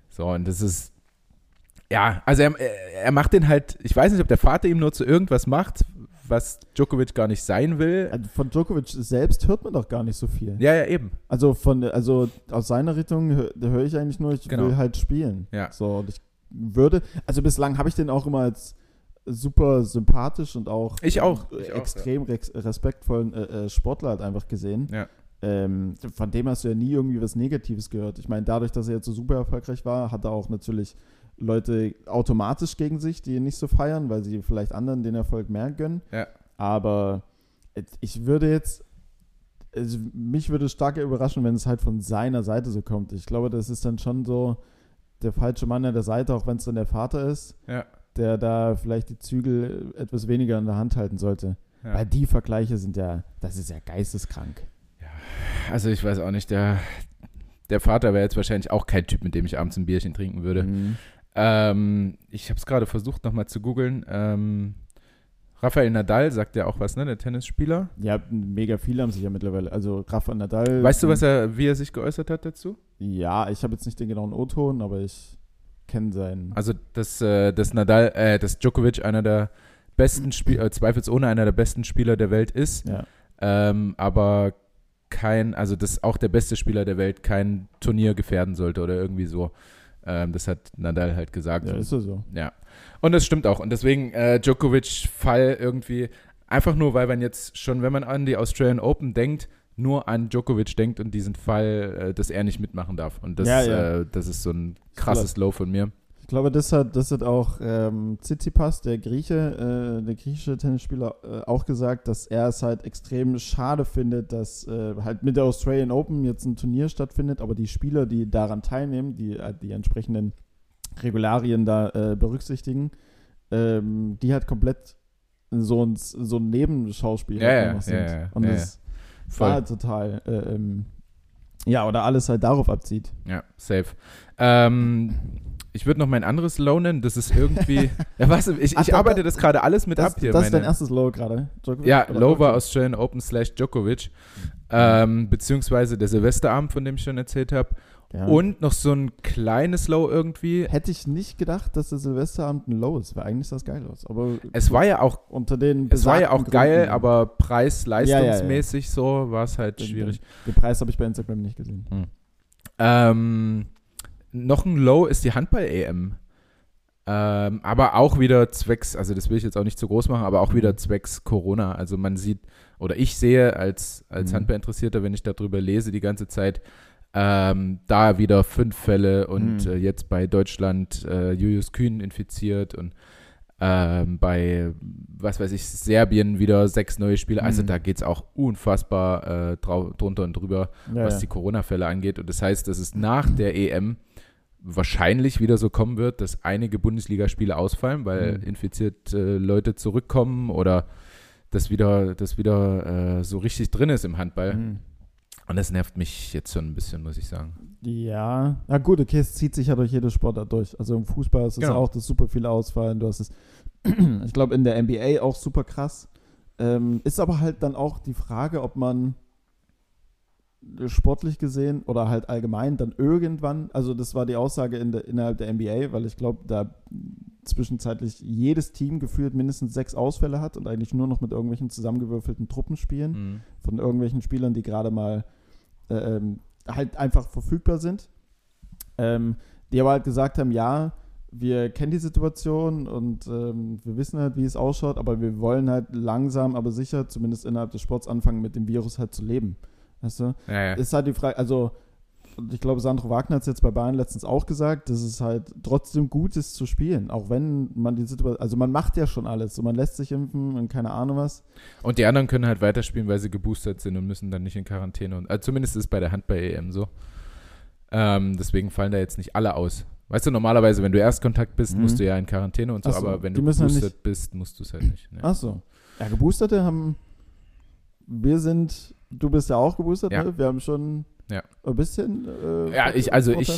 So, und das ist, ja, also er, er er macht den halt, ich weiß nicht, ob der Vater ihm nur zu irgendwas macht, was Djokovic gar nicht sein will. Also Von Djokovic selbst hört man doch gar nicht so viel. Ja, ja, eben. Also von also aus seiner Richtung höre ich eigentlich nur, ich Genau. will halt spielen. Ja. So und ich würde, also bislang habe ich den auch immer als super sympathisch und auch, Ich auch. äh, Ich auch, extrem rex- respektvollen äh, äh, Sportler halt einfach gesehen. Ja. Ähm, von dem hast du ja nie irgendwie was Negatives gehört. Ich meine, dadurch, dass er jetzt so super erfolgreich war, hat er auch natürlich Leute automatisch gegen sich, die ihn nicht so feiern, weil sie vielleicht anderen den Erfolg mehr gönnen. Ja. Aber ich würde jetzt, also mich würde es stark überraschen, wenn es halt von seiner Seite so kommt. Ich glaube, das ist dann schon so der falsche Mann an der Seite, auch wenn es dann der Vater ist, Ja. der da vielleicht die Zügel etwas weniger in der Hand halten sollte. Ja. Weil die Vergleiche sind ja, das ist ja geisteskrank. Also ich weiß auch nicht, der, der Vater wäre jetzt wahrscheinlich auch kein Typ, mit dem ich abends ein Bierchen trinken würde. Mhm. Ähm, ich habe es gerade versucht nochmal zu googeln. Ähm, Rafael Nadal sagt ja auch was, ne, der Tennisspieler. Ja, mega viele haben sich ja mittlerweile. Also Rafa Nadal. Weißt du, was er, wie er sich geäußert hat dazu? Ja, ich habe jetzt nicht den genauen O-Ton, aber ich kenne seinen. Also, dass, äh, dass Nadal, äh, dass Djokovic einer der besten Spieler, äh, zweifelsohne einer der besten Spieler der Welt ist, Ja. ähm, aber kein, also dass auch der beste Spieler der Welt kein Turnier gefährden sollte oder irgendwie so. Ähm, das hat Nadal halt gesagt. ja, ist ja so. Ja. Und das stimmt auch. Und deswegen äh, Djokovic-Fall irgendwie, einfach nur, weil man jetzt schon, wenn man an die Australian Open denkt, nur an Djokovic denkt und diesen Fall, äh, dass er nicht mitmachen darf. Und das, Ja, ja. Äh, das ist so ein krasses Low von mir. Ich glaube, das hat, das hat auch ähm, Tsitsipas, der Grieche, äh, der griechische Tennisspieler, äh, auch gesagt, dass er es halt extrem schade findet, dass äh, halt mit der Australian Open jetzt ein Turnier stattfindet, aber die Spieler, die daran teilnehmen, die äh, die entsprechenden Regularien da äh, berücksichtigen, ähm, die halt komplett so ein, so ein Nebenschauspiel Ja, halt ja, noch sind. ja, ja, Und ja, das, war total, äh, ähm, ja, oder alles halt darauf abzieht. Ja, safe. Ähm, ich würde noch mein anderes Low nennen. Das ist irgendwie. <laughs> ja, was? Ich, Ach, ich arbeite das gerade alles mit Das, ab hier. das ist dein meine- erstes Low gerade. Ja, Low war? Australian Open slash Djokovic. Ähm, beziehungsweise der Silvesterabend, von dem ich schon erzählt habe. Ja. Und noch so ein kleines Low irgendwie. Hätte ich nicht gedacht, dass der Silvesterabend ein Low ist. Wäre eigentlich das geil aus. Aber Es war ja auch, unter den es war ja auch geil, aber preis-leistungsmäßig Ja, so war es halt schwierig. Den Preis habe ich bei Instagram nicht gesehen. Ähm, noch ein Low ist die Handball-EM. Ähm, aber auch wieder zwecks, also das will ich jetzt auch nicht zu groß machen, aber auch wieder zwecks Corona. Also man sieht, oder ich sehe als, als Mhm. Handballinteressierter, wenn ich darüber lese die ganze Zeit, ähm, da wieder fünf Fälle und Mhm. äh, jetzt bei Deutschland äh, Julius Kühn infiziert und ähm, bei, was weiß ich, Serbien wieder sechs neue Spiele. Also Mhm. da geht es auch unfassbar äh, drunter und drüber Ja, was ja. die Corona-Fälle angeht. Und das heißt, dass es nach der EM wahrscheinlich wieder so kommen wird, dass einige Bundesligaspiele ausfallen, weil Mhm. infizierte äh, Leute zurückkommen oder das wieder, das wieder äh, so richtig drin ist im Handball. Mhm. Und das nervt mich jetzt schon ein bisschen, muss ich sagen. Ja, na gut, okay, es zieht sich ja durch jede Sportart durch. Also im Fußball ist es Genau. auch, dass super viele ausfallen. Du hast es, <clears throat> ich glaube, in der NBA auch super krass. Ähm, ist aber halt dann auch die Frage, ob man sportlich gesehen oder halt allgemein dann irgendwann, also das war die Aussage in der, innerhalb der NBA, weil ich glaube, da zwischenzeitlich jedes Team gefühlt mindestens sechs Ausfälle hat und eigentlich nur noch mit irgendwelchen zusammengewürfelten Truppen spielen Mhm. von irgendwelchen Spielern, die gerade mal äh, ähm, halt einfach verfügbar sind. Ähm, die aber halt gesagt haben, ja, wir kennen die Situation und ähm, wir wissen halt, wie es ausschaut, aber wir wollen halt langsam, aber sicher, zumindest innerhalb des Sports, anfangen, mit dem Virus halt zu leben. Weißt du? Ja, ja. Ist halt die Frage, also ich glaube, Sandro Wagner hat es jetzt bei Bayern letztens auch gesagt, dass es halt trotzdem gut ist zu spielen, auch wenn man die Situation, also man macht ja schon alles, so man lässt sich impfen und keine Ahnung was. Und die anderen können halt weiterspielen, weil sie geboostert sind und müssen dann nicht in Quarantäne. Und, also zumindest ist es bei der Handball-EM so. Ähm, deswegen fallen da jetzt nicht alle aus. Weißt du, normalerweise, wenn du Erstkontakt bist, Mhm. musst du ja in Quarantäne und so, so, aber wenn du geboostert bist, musst du es halt nicht. Ne? Ach so. Ja, Geboosterte haben. Wir sind. Du bist ja auch geboostert, Ja. ne? Wir haben schon Ja. ein bisschen. Äh, Ja, ich, also ich,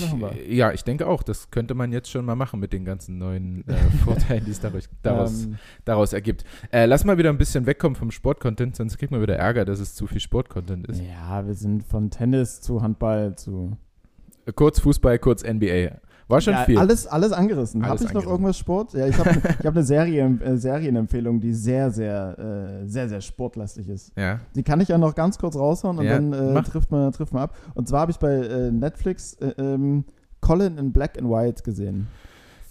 ja, ich denke auch, das könnte man jetzt schon mal machen mit den ganzen neuen äh, <laughs> Vorteilen, die es daraus, daraus, Ähm, daraus ergibt. Äh, lass mal wieder ein bisschen wegkommen vom Sportcontent, sonst kriegt man wieder Ärger, dass es zu viel Sportcontent ist. ja, wir sind von Tennis zu Handball zu. Kurz Fußball, kurz NBA. War schon ja, viel. Alles, alles angerissen. Habe ich noch angerissen. irgendwas Sport? Ja, ich habe ich hab eine Serie, äh, Serienempfehlung, die sehr, sehr, äh, sehr, sehr sportlastig ist. ja. Die kann ich ja noch ganz kurz raushauen und Ja, dann äh, trifft, man, trifft man ab. Und zwar habe ich bei äh, Netflix äh, ähm, Colin in Black and White gesehen.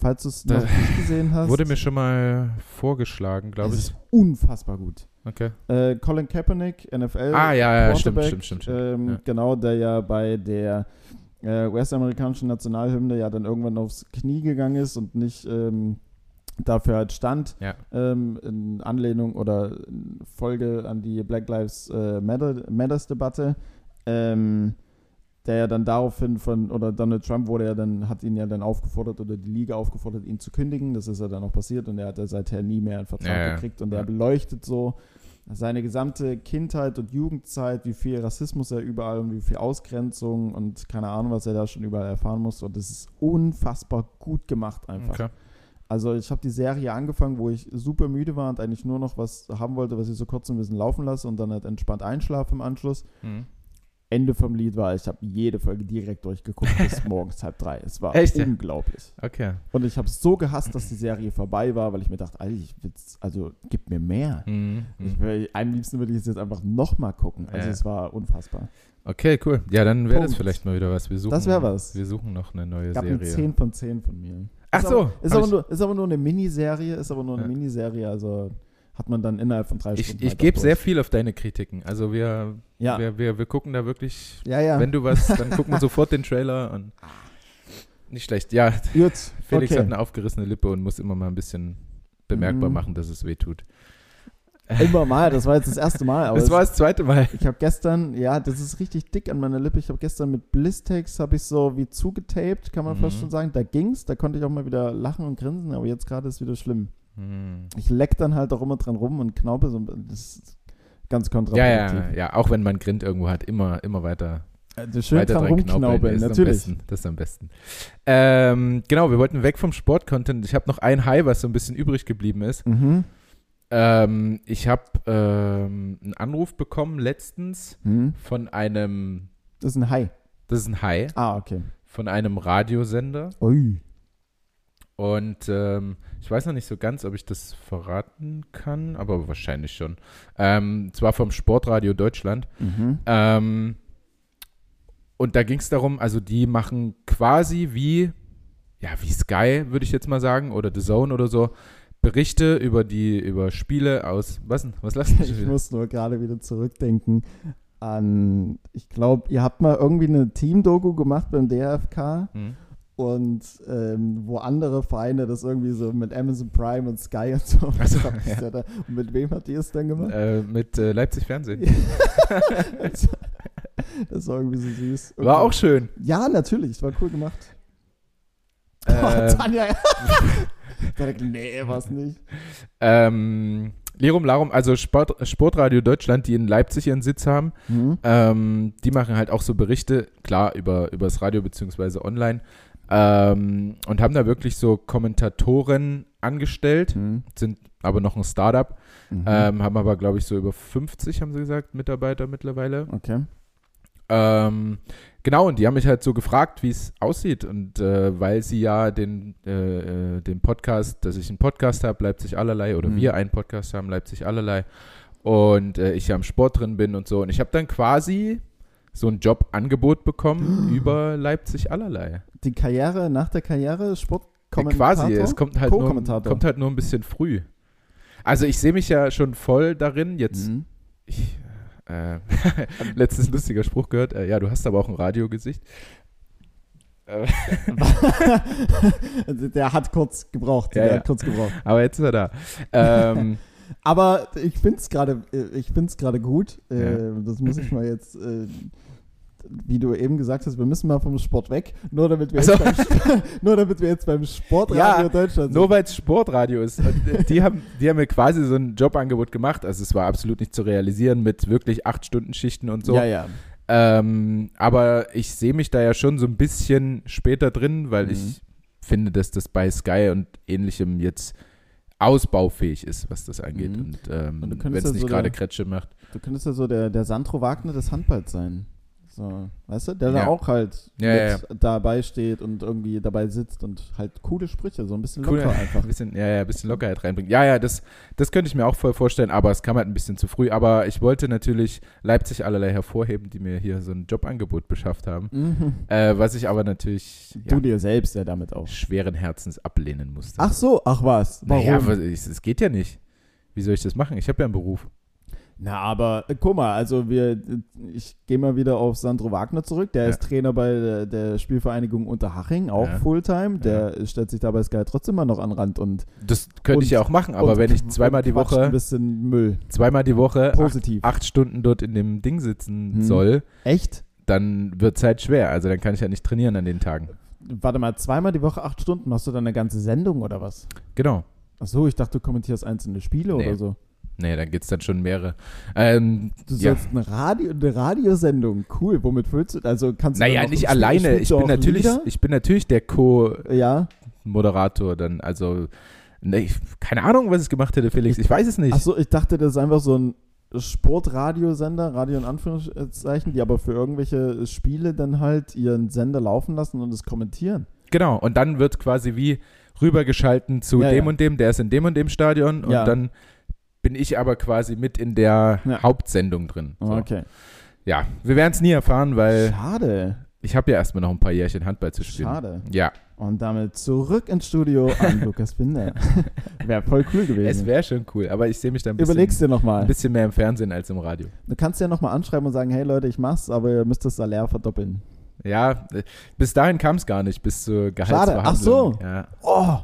Falls du es noch nicht gesehen hast. Wurde mir schon mal vorgeschlagen, glaube es ich. ist unfassbar gut. Okay. Äh, Colin Kaepernick, NFL. Ah, ja, ja, stimmt, stimmt, stimmt, stimmt. Ähm, Ja. Genau, der ja bei der äh, US-amerikanischen Nationalhymne ja dann irgendwann aufs Knie gegangen ist und nicht ähm, dafür halt stand. Ja. Ähm, in Anlehnung oder in Folge an die Black Lives äh, Matter, Matters Debatte. Ähm, der ja dann daraufhin von, oder Donald Trump wurde ja dann, hat ihn ja dann aufgefordert oder die Liga aufgefordert, ihn zu kündigen. Das ist ja dann auch passiert und er hat ja seither nie mehr einen Vertrag Ja, gekriegt und er beleuchtet so seine gesamte Kindheit und Jugendzeit, wie viel Rassismus er überall und wie viel Ausgrenzung und keine Ahnung, was er da schon überall erfahren musste. Und das ist unfassbar gut gemacht einfach. Okay. Also ich habe die Serie angefangen, wo ich super müde war und eigentlich nur noch was haben wollte, was ich so kurz ein bisschen laufen lasse und dann halt entspannt einschlafe im Anschluss. Mhm. Ende vom Lied war, ich habe jede Folge direkt durchgeguckt bis <laughs> morgens halb drei. Es war Echt, unglaublich. Okay. Und ich habe es so gehasst, dass die Serie vorbei war, weil ich mir dachte, Alter, ich will's, also gib mir mehr. Mhm. Ich Mhm. will, am liebsten würde ich es jetzt einfach nochmal gucken. Also Ja. es war unfassbar. Okay, cool. Ja, dann wäre das vielleicht mal wieder was. Wir suchen, Das wär was. Wir suchen noch eine neue Gab eine Serie. 10 von 10 von mir. Ach ist so. Aber, ist, aber ich- nur, ist aber nur eine Miniserie, ist aber nur eine Ja. Miniserie, also hat man dann innerhalb von drei ich Stunden. ich gebe sehr viel auf deine Kritiken. Also wir, Ja, wir, wir, wir gucken da wirklich, ja, ja. wenn du was, dann <laughs> gucken wir sofort den Trailer und nicht schlecht. Ja, Gut, <laughs> Felix okay. hat eine aufgerissene Lippe und muss immer mal ein bisschen bemerkbar Mhm. machen, dass es weh tut. Immer mal, das war jetzt das erste Mal. Aber Das war das zweite Mal. Ich habe gestern, ja, das ist richtig dick an meiner Lippe. Ich habe gestern mit Blistex habe ich so wie zugetaped, kann man fast Mhm. schon sagen. Da ging's, da konnte ich auch mal wieder lachen und grinsen, aber jetzt gerade ist wieder schlimm. Hm. Ich leck dann halt auch immer dran rum und knaube so. Das ganz Ja, kontraproduktiv. ja, ja, auch wenn man Grind irgendwo hat, immer, immer weiter, Also schön weiter dran dran knaubeln. rumknaubeln, ist Am natürlich. besten, das ist am besten. Ähm, genau, wir wollten weg vom Sport-Content. Ich habe noch ein High, was so ein bisschen übrig geblieben ist. Mhm. Ähm, ich habe ähm, einen Anruf bekommen letztens Mhm. von einem, Das ist ein Hai. das ist ein High, Ah, okay. von einem Radiosender. Ui. Und ähm, ich weiß noch nicht so ganz, ob ich das verraten kann, aber wahrscheinlich schon. Ähm, zwar vom Sportradio Deutschland. Mhm. Ähm, und da ging es darum, also die machen quasi wie, ja, wie Sky, würde ich jetzt mal sagen, oder The Zone oder so, Berichte über die, über Spiele aus, was denn? Was lassen Ich muss nur gerade wieder zurückdenken an, ich glaube, ihr habt mal irgendwie eine Team-Doku gemacht beim DFK Hm. Und ähm, wo andere Vereine das irgendwie so mit Amazon Prime und Sky und so. Ach so, Das habt ihr ja. da- Und mit wem habt ihr es dann gemacht? Äh, mit äh, Leipzig Fernsehen. <laughs> das, das war irgendwie so süß. War auch schön. Ja, natürlich, war cool gemacht. Äh, <laughs> Tanja. <laughs> Direkt, nee, war's nicht. ähm, Lirum Larum, also Sport, Sportradio Deutschland, die in Leipzig ihren Sitz haben, Mhm. Ähm, die machen halt auch so Berichte, klar, über, über das Radio beziehungsweise online. Ähm, und haben da wirklich so Kommentatoren angestellt, Mhm. sind aber noch ein Startup, Mhm. ähm, haben aber, glaube ich, so über 50, haben sie gesagt, Mitarbeiter mittlerweile. okay. Ähm, genau, und die haben mich halt so gefragt, wie es aussieht. Und äh, weil sie ja den, äh, äh, den Podcast, dass ich einen Podcast habe, Leipzig allerlei, oder Mhm. wir einen Podcast haben, Leipzig allerlei, und äh, ich ja im Sport drin bin und so. Und ich habe dann quasi so ein Jobangebot bekommen <gasps> über Leipzig allerlei. Die Karriere nach der Karriere, Sportkommentator? quasi, es kommt halt, nur, kommt halt nur ein bisschen früh. Also ich sehe mich ja schon voll darin, jetzt Mhm. Ich, äh, <laughs> letztens ein lustiger Spruch gehört. Äh, ja, du hast aber auch ein Radiogesicht. Äh, <laughs> <laughs> der hat kurz gebraucht. Ja, der ja. hat kurz gebraucht. aber jetzt ist er da. Ähm, Aber ich finde es gerade, äh, ich finde es gerade gut. Äh, Ja. Das muss ich mal jetzt, äh, wie du eben gesagt hast, wir müssen mal vom Sport weg. Nur damit wir, Ach so. jetzt, beim, <laughs> nur damit wir jetzt beim Sportradio Ja, Deutschland nur weil es Sportradio ist. Und, die, haben, die haben mir quasi so ein Jobangebot gemacht. Also es war absolut nicht zu realisieren mit wirklich acht Stunden Schichten und so. Ja, ja. Ähm, aber ich sehe mich da ja schon so ein bisschen später drin, weil Mhm. ich finde, dass das bei Sky und ähnlichem jetzt ausbaufähig ist, was das angeht. Mhm. Und, ähm, wenn es ja nicht so gerade Kretsche macht. Du könntest ja so der, der Sandro Wagner des Handballs sein. So, weißt du? Der da Ja. auch halt Ja, mit dabei steht und irgendwie dabei sitzt und halt coole Sprüche, so ein bisschen Cool, locker einfach. Ein <laughs> bisschen, ja, ja, ein bisschen Lockerheit reinbringen. Ja, ja, das, das könnte ich mir auch voll vorstellen, aber es kam halt ein bisschen zu früh. Aber ich wollte natürlich Leipzig allerlei hervorheben, die mir hier so ein Jobangebot beschafft haben. Mhm. Äh, was ich aber natürlich Du ja, dir selbst ja damit auch. schweren Herzens ablehnen musste. Ach so, ach was. Warum? Naja, es geht ja nicht. Wie soll ich das machen? Ich habe ja einen Beruf. Na, aber äh, guck mal, also wir, ich gehe mal wieder auf Sandro Wagner zurück. Der Ja. ist Trainer bei der, der Spielvereinigung Unterhaching, auch Ja. Fulltime. Der stellt sich dabei Sky trotzdem mal noch an Rand und Das könnte ich Und- ja auch machen, aber wenn ich zweimal die quatscht ein Woche, bisschen Müll. zweimal die Woche acht, Positiv. acht Stunden dort in dem Ding sitzen Hm. soll, Echt? dann wird es halt schwer. Also dann kann ich ja nicht trainieren an den Tagen. Warte mal, zweimal die Woche acht Stunden, machst du dann eine ganze Sendung oder was? Genau. Ach so, ich dachte, du kommentierst einzelne Spiele Nee. oder so. Nee, dann geht es dann schon mehrere. Ähm, Du ja. sollst eine, Radio, eine Radiosendung, cool. Womit füllst du? Also kannst du Naja, nicht alleine. Ich bin, natürlich, Lieder? ich bin natürlich der Co-Moderator Ja. dann. Also, nee, keine Ahnung, was ich gemacht hätte, Felix. Ich weiß es nicht. Ach so, ich dachte, das ist einfach so ein Sportradiosender, Radio in Anführungszeichen, die aber für irgendwelche Spiele dann halt ihren Sender laufen lassen und es kommentieren. Genau. Und dann wird quasi wie rübergeschalten zu Ja, dem ja. und dem, der ist in dem und dem Stadion. Und Ja. dann bin ich aber quasi mit in der Ja. Hauptsendung drin. So. Okay. Ja, wir werden es nie erfahren, weil Schade. ich habe ja erstmal noch ein paar Jährchen Handball zu spielen. Schade. Ja, Und damit zurück ins Studio an <laughs> Lukas Binder. <laughs> Wäre voll cool es gewesen. wäre schon cool, aber ich sehe mich da ein bisschen, Überlegst dir ein nochmal. bisschen mehr im Fernsehen als im Radio. Du kannst ja nochmal anschreiben und sagen, hey Leute, ich mach's, aber ihr müsst das Salär verdoppeln. Ja, äh, bis dahin kam es gar nicht, bis zur Gehaltsverhandlung. Ach so. Ja, Oh,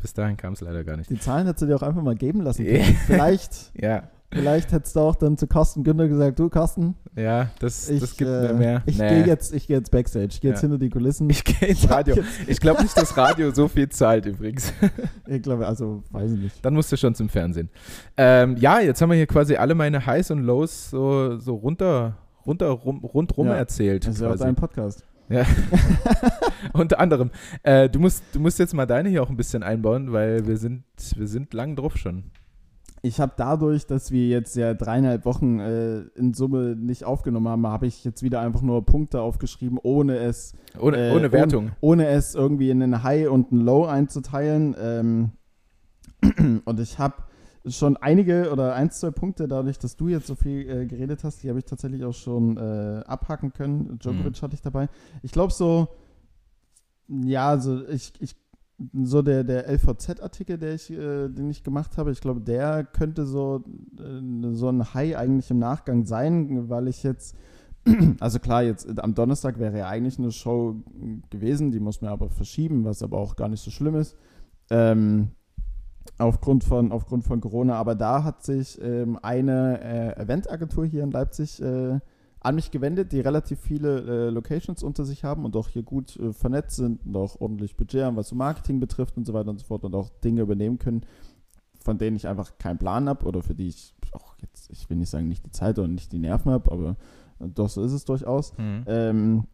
bis dahin kam es leider gar nicht. die Zahlen hättest du dir auch einfach mal geben lassen. <laughs> Können. Vielleicht Ja, Vielleicht hättest du auch dann zu Carsten Günther gesagt, du Carsten, Ja, das, ich, das gibt äh, mir mehr. ich Nee. gehe jetzt, ich gehe jetzt Backstage, ich gehe jetzt Ja. hinter die Kulissen. Ich gehe ins Radio. Ich glaube nicht, dass Radio so viel zahlt übrigens. <laughs> Ich glaube, also, weiß ich nicht. Dann musst du schon zum Fernsehen. Ähm, ja, jetzt haben wir hier quasi alle meine Highs und Lows so, so runter, runter rum, rundrum Ja, erzählt. Das ist ja auch dein Podcast. Ja. <laughs> Unter anderem. Äh, du, musst, du musst jetzt mal deine hier auch ein bisschen einbauen, weil wir sind, wir sind lang drauf schon. Ich habe dadurch, dass wir jetzt ja dreieinhalb Wochen äh, in Summe nicht aufgenommen haben, habe ich jetzt wieder einfach nur Punkte aufgeschrieben, ohne es Ohne, Äh, ohne Wertung. ohne es irgendwie in einen High und einen Low einzuteilen. Ähm, <clears throat> und ich habe schon einige oder ein, zwei Punkte, dadurch, dass du jetzt so viel äh, geredet hast, die habe ich tatsächlich auch schon äh, abhaken können. Djokovic Mhm. hatte ich dabei. Ich glaube so, ja, so ich, ich so der, der LVZ-Artikel, der ich, äh, den ich gemacht habe, ich glaube, der könnte so, äh, so ein High eigentlich im Nachgang sein, weil ich jetzt, <clears throat> also klar, jetzt äh, am Donnerstag wäre ja eigentlich eine Show gewesen, die muss man aber verschieben, was aber auch gar nicht so schlimm ist. Ähm, aufgrund von, aufgrund von Corona, aber da hat sich ähm, eine äh, Eventagentur hier in Leipzig äh, an mich gewendet, die relativ viele äh, Locations unter sich haben und auch hier gut äh, vernetzt sind und auch ordentlich Budget haben, was so Marketing betrifft und so weiter und so fort und auch Dinge übernehmen können, von denen ich einfach keinen Plan habe oder für die ich auch jetzt, ich will nicht sagen, nicht die Zeit oder nicht die Nerven habe, aber doch so ist es durchaus. Mhm. Ähm,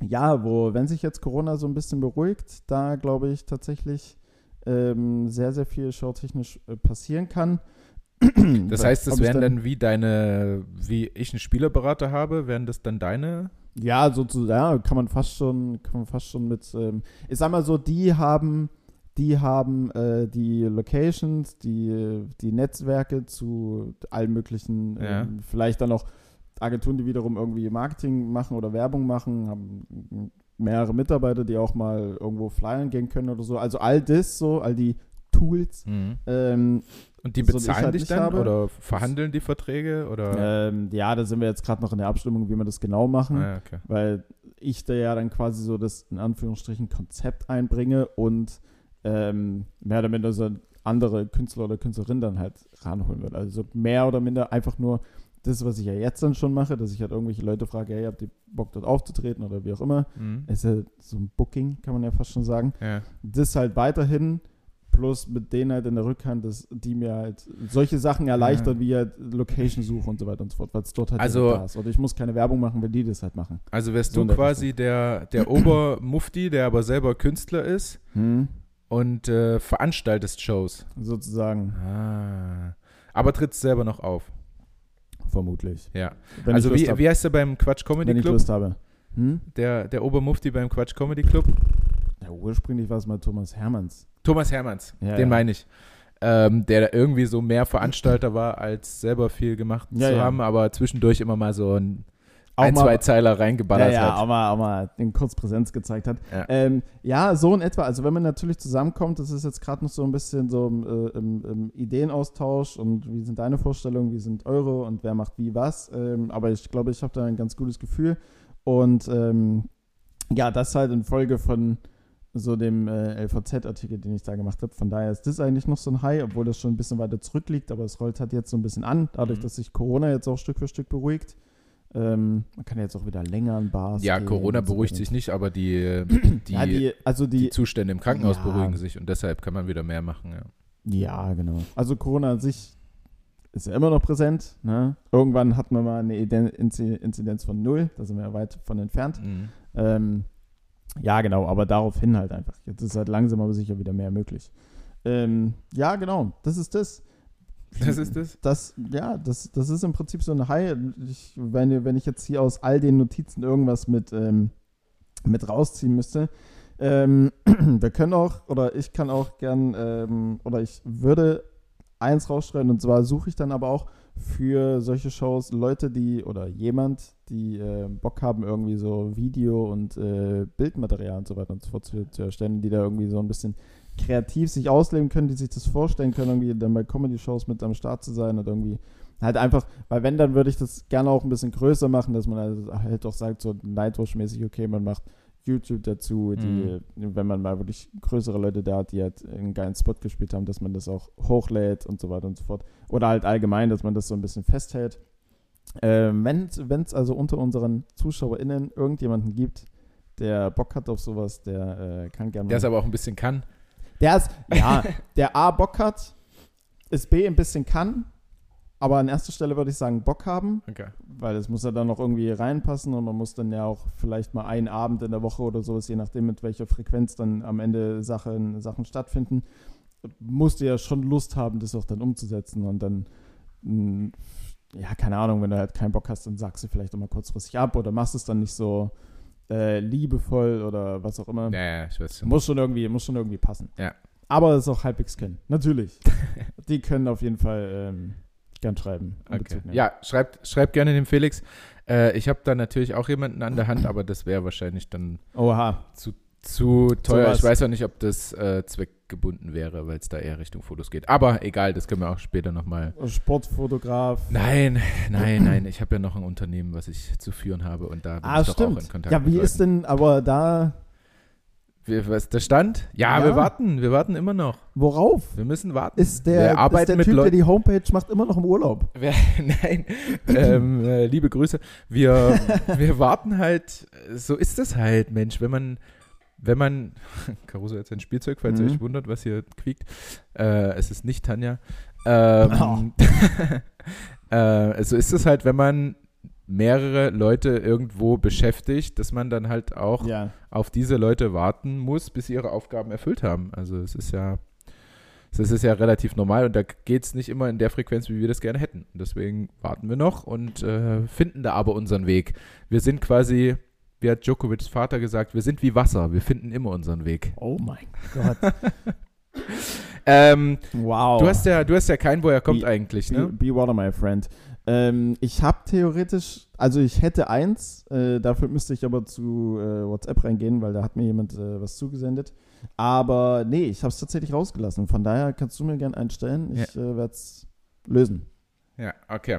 ja, wo, wenn sich jetzt Corona so ein bisschen beruhigt, da glaube ich tatsächlich ähm, sehr, sehr viel showtechnisch äh, passieren kann. <clears throat> Das heißt, das wären dann wie deine, wie ich einen Spielerberater habe, wären das dann deine? Ja, sozusagen, ja, kann man fast schon, kann man fast schon mit, ähm, ich sag mal so, die haben, die haben äh, die Locations, die, die Netzwerke zu allen möglichen, Ja. ähm, vielleicht dann auch Agenturen, die wiederum irgendwie Marketing machen oder Werbung machen, haben mehrere Mitarbeiter, die auch mal irgendwo flyern gehen können oder so. Also all das so, all die Tools. Mhm. Ähm, Und die So, bezahlen halt dich dann habe. oder verhandeln die Verträge oder? ähm, ja, da sind wir jetzt gerade noch in der Abstimmung, wie wir das genau machen. Ah, okay. weil ich da ja dann quasi so das in Anführungsstrichen Konzept einbringe und ähm, mehr oder minder so andere Künstler oder Künstlerin dann halt ranholen würde. Also so mehr oder minder einfach nur das, was ich ja jetzt dann schon mache, dass ich halt irgendwelche Leute frage, hey, habt ihr Bock dort aufzutreten oder wie auch immer. Mhm. Ist ja so ein Booking, kann man ja fast schon sagen. Ja. Das halt weiterhin plus mit denen halt in der Rückhand, dass die mir halt solche Sachen erleichtern, wie halt Location-Suche und so weiter und so fort, weil es dort halt Also- direkt da ist. Oder ich muss keine Werbung machen, wenn die das halt machen. Also wärst So du quasi der, der Obermufti, der aber selber Künstler ist Hm? und äh, veranstaltest Shows. Sozusagen, Ah. Aber trittst selber noch auf. Vermutlich. Ja. Wenn also wie, hab. wie heißt er beim Quatsch Comedy wenn ich Club? Lust habe. Hm? Der, der Obermufti beim Quatsch Comedy Club? Ja, ursprünglich war es mal Thomas Hermanns. Thomas Hermanns, Ja, den ja. meine ich. Ähm, der da irgendwie so mehr Veranstalter war, als selber viel gemacht zu haben, aber zwischendurch immer mal so ein, Auch ein mal- zwei Zeiler Ja, reingeballert ja, hat. auch mal, auch mal in kurz Präsenz gezeigt hat. Ja. Ähm, ja, so in etwa. Also wenn man natürlich zusammenkommt, das ist jetzt gerade noch so ein bisschen so im, äh, im, im Ideenaustausch und wie sind deine Vorstellungen, wie sind eure und wer macht wie was. Ähm, aber ich glaube, ich habe da ein ganz gutes Gefühl. Und ähm, ja, das halt in Folge von so dem äh, LVZ-Artikel, den ich da gemacht habe. Von daher ist das eigentlich noch so ein High, obwohl das schon ein bisschen weiter zurückliegt, aber es rollt halt jetzt so ein bisschen an, dadurch, Mhm. dass sich Corona jetzt auch Stück für Stück beruhigt. Ähm, man kann jetzt auch wieder länger in Bars Ja, Corona so beruhigt sich nicht, aber die, <clears throat> die, ja, die, also die die, Zustände im Krankenhaus Ja. beruhigen sich und deshalb kann man wieder mehr machen. Ja. ja, genau. Also Corona an sich ist ja immer noch präsent. Ne? Irgendwann hatten wir mal eine Iden- Inzi- Inzidenz von null, da sind wir ja weit von entfernt. Mhm. Ähm, ja, genau, aber daraufhin halt einfach. Jetzt ist halt langsam aber sicher wieder mehr möglich. Ähm, ja, genau, das ist das. Das ist das? Das, ja, das, das ist im Prinzip so eine High. Ich, wenn, wenn ich jetzt hier aus all den Notizen irgendwas mit, ähm, mit rausziehen müsste, ähm, <clears throat> wir können auch, oder ich kann auch gern, ähm, oder ich würde eins rausschreiben, und zwar suche ich dann aber auch für solche Shows Leute, die, oder jemand, die äh, Bock haben, irgendwie so Video und äh, Bildmaterial und so weiter und so fort zu, zu erstellen, die da irgendwie so ein bisschen kreativ sich ausleben können, die sich das vorstellen können, irgendwie dann bei Comedy-Shows mit am Start zu sein und irgendwie halt einfach, weil wenn, dann würde ich das gerne auch ein bisschen größer machen, dass man halt, halt auch sagt, so Nightwatch-mäßig, okay, man macht YouTube dazu, die, wenn man mal wirklich größere Leute da hat, die halt einen geilen Spot gespielt haben, dass man das auch hochlädt und so weiter und so fort. Oder halt allgemein, dass man das so ein bisschen festhält. Ähm, wenn es also unter unseren ZuschauerInnen irgendjemanden gibt, der Bock hat auf sowas, der äh, kann gerne Der es aber auch ein bisschen kann. Der ist, ja, <laughs> der A Bock hat, ist B ein bisschen kann, aber an erster Stelle würde ich sagen Bock haben, Okay. weil es muss ja dann noch irgendwie reinpassen und man muss dann ja auch vielleicht mal einen Abend in der Woche oder so, je nachdem mit welcher Frequenz dann am Ende Sachen, Sachen stattfinden, musst du ja schon Lust haben, das auch dann umzusetzen und dann, mh, ja, keine Ahnung, wenn du halt keinen Bock hast, dann sagst du vielleicht auch mal kurzfristig ab oder machst es dann nicht so äh, liebevoll oder was auch immer. Ja, ja, ich weiß schon. Muss schon irgendwie, muss schon irgendwie passen. Ja. Aber es ist auch halbwegs können. Natürlich. <laughs> Die können auf jeden Fall ähm, gern schreiben. Okay. Ja, schreibt, schreibt gerne dem Felix. Äh, ich habe da natürlich auch jemanden an der Hand, aber das wäre wahrscheinlich dann Oha. zu teuer. Sowas. Ich weiß auch nicht, ob das äh, zweckgebunden wäre, weil es da eher Richtung Fotos geht. Aber egal, das können wir auch später nochmal. Sportfotograf. Nein, <laughs> nein, nein. Ich habe ja noch ein Unternehmen, was ich zu führen habe und da bin Ah, ich doch auch in stimmt. Kontakt Ja, wie ist denn aber da, Wie, was ist der Stand? Ja, Ja. wir warten. Wir warten immer noch. worauf? Wir müssen warten. Ist wir der, ist der Typ, der Leuten. die Homepage macht, immer noch im Urlaub? <laughs> Wer, nein, ähm, äh, liebe Grüße. Wir, <laughs> wir warten halt, so ist es halt, Mensch, wenn man, wenn man, <laughs> Caruso hat sein Spielzeug, falls ihr Mhm. euch wundert, was hier quiekt. Äh, es ist nicht Tanja. Ähm, <laughs> äh, so ist es halt, wenn man mehrere Leute irgendwo beschäftigt, dass man dann halt auch Ja. auf diese Leute warten muss, bis sie ihre Aufgaben erfüllt haben. Also es ist ja, das ist ja relativ normal und da geht es nicht immer in der Frequenz, wie wir das gerne hätten. Und deswegen warten wir noch und äh, finden da aber unseren Weg. Wir sind quasi, wie hat Djokovics Vater gesagt, wir sind wie Wasser, wir finden immer unseren Weg. Oh mein Gott. <laughs> Ähm, Wow. du, hast ja, du hast ja keinen, woher kommt Wie- eigentlich, Be, ne? be water, my friend. Ähm, ich habe theoretisch, also ich hätte eins, äh, dafür müsste ich aber zu äh, WhatsApp reingehen, weil da hat mir jemand äh, was zugesendet. Aber nee, ich habe es tatsächlich rausgelassen. Von daher kannst du mir gern einstellen. Ich äh, werde es lösen. Ja, okay.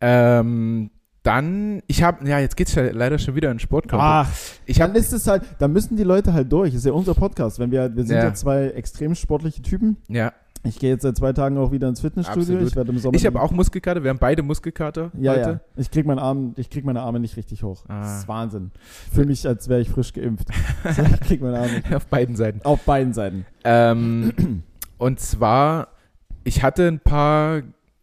Ähm, dann, ich habe, ja, jetzt geht's ja leider schon wieder in Sportkonto. Ach, ich dann habe ist es halt, dann müssen die Leute halt durch. Ist ja unser Podcast. Wenn wir, wir sind ja, Ja. zwei extrem sportliche Typen. ja, Ich gehe jetzt seit zwei Tagen auch wieder ins Fitnessstudio. Absolut. Ich werde im Sommer. ich habe auch Muskelkater, wir haben beide Muskelkater Ja, heute. ja. Ich krieg, meinen Arm, ich krieg meine Arme nicht richtig hoch. Ah. Das ist Wahnsinn. Für mich, als wäre ich frisch geimpft. <laughs> Ich krieg meine Arme nicht. Auf beiden Seiten. Auf beiden Seiten. Ähm, und zwar, ich hatte ein paar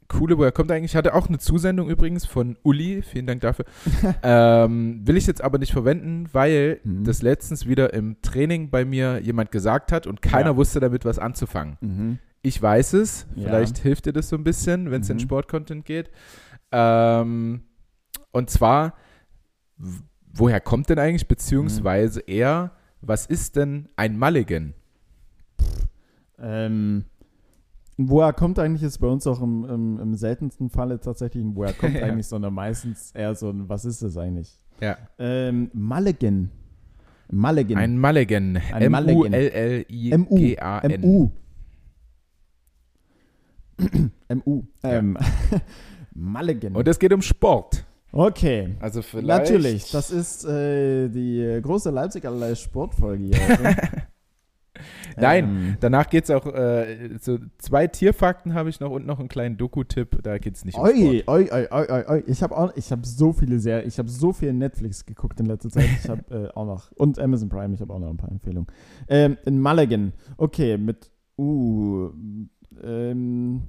coole, woher kommt eigentlich? Ich hatte auch eine Zusendung übrigens von Uli, vielen Dank dafür. <laughs> ähm, will ich jetzt aber nicht verwenden, weil Mhm. das letztens wieder im Training bei mir jemand gesagt hat und keiner Ja. wusste damit was anzufangen. Mhm. Ich weiß es, Ja. vielleicht hilft dir das so ein bisschen, wenn es in Mhm. Sportcontent geht. Ähm, und zwar, woher kommt denn eigentlich, beziehungsweise Mhm. eher, was ist denn ein Mulligan? Ähm, woher kommt eigentlich, ist bei uns auch im, im, im seltensten Falle tatsächlich ein Woher kommt <laughs> Ja. eigentlich, sondern meistens eher so ein Was ist das eigentlich? Ja. Ähm, Mulligan. Mulligan. Ein Mulligan. Mulligan. MU. MU. <clears throat> Ähm, <laughs> Mulligan. Und es geht um Sport. okay. Also vielleicht. Natürlich, das ist äh, die große Leipzig allerlei Sportfolge hier. <laughs> <laughs> Nein, Ähm, danach geht es auch, äh, so zwei Tierfakten habe ich noch und noch einen kleinen Doku-Tipp, da geht es nicht um Oi, Sport. oi, oi, oi, oi, oi. Ich habe auch, ich habe so viele sehr, ich habe so viel Netflix geguckt in letzter Zeit. Ich habe <laughs> äh, auch noch und Amazon Prime. Ich habe auch noch ein paar Empfehlungen. Ähm, in Mulligan. Okay, mit uh, ähm,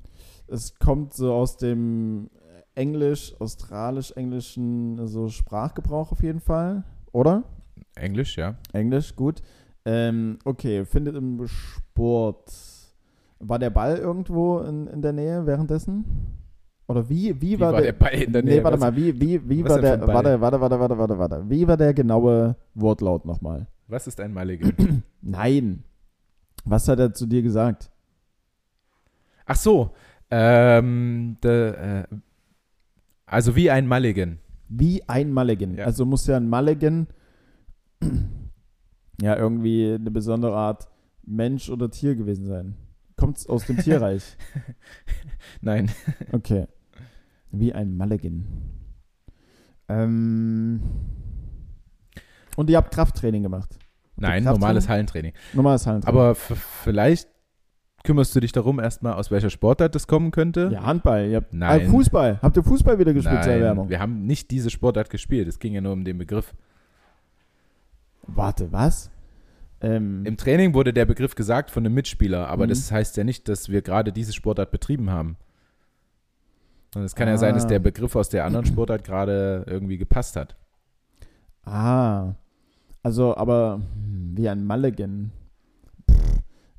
es kommt so aus dem Englisch, australisch-englischen so Sprachgebrauch auf jeden Fall, oder? Englisch, ja. Englisch, gut. Ähm, okay, findet im Sport. War der Ball irgendwo in, in der Nähe währenddessen? Oder wie, wie, Wie war, war der Ball in der Nähe? Nee, warte Was- mal, wie, wie, wie war der, warte, warte, warte, warte, warte, warte. Wie war der genaue Wortlaut nochmal? Was ist ein Mulligan? <clears throat> Nein. Was hat er zu dir gesagt? Ach so, ähm, de, äh, also wie ein Mulligan. Wie ein Mulligan. Ja. Also muss ja ein Mulligan ja irgendwie eine besondere Art Mensch oder Tier gewesen sein. Kommt es aus dem Tierreich? <laughs> Nein. Okay. Wie ein Mulligan. Ähm, Und ihr habt Krafttraining gemacht. Nein, Krafttraining? normales Hallentraining. Normales Hallentraining. Aber vielleicht kümmerst du dich darum erstmal, aus welcher Sportart das kommen könnte? ja, Handball. Ihr habt, Nein. Ah, Fußball. Habt ihr Fußball wieder gespielt zur Nein, Erwärmung? wir haben nicht diese Sportart gespielt. Es ging ja nur um den Begriff. Warte, was? Ähm, Im Training wurde der Begriff gesagt von einem Mitspieler, aber Mhm. das heißt ja nicht, dass wir gerade diese Sportart betrieben haben. Und es kann ja sein, dass Ah. der Begriff aus der anderen Sportart gerade irgendwie gepasst hat. ah. Also, aber hm, wie ein Mulligan.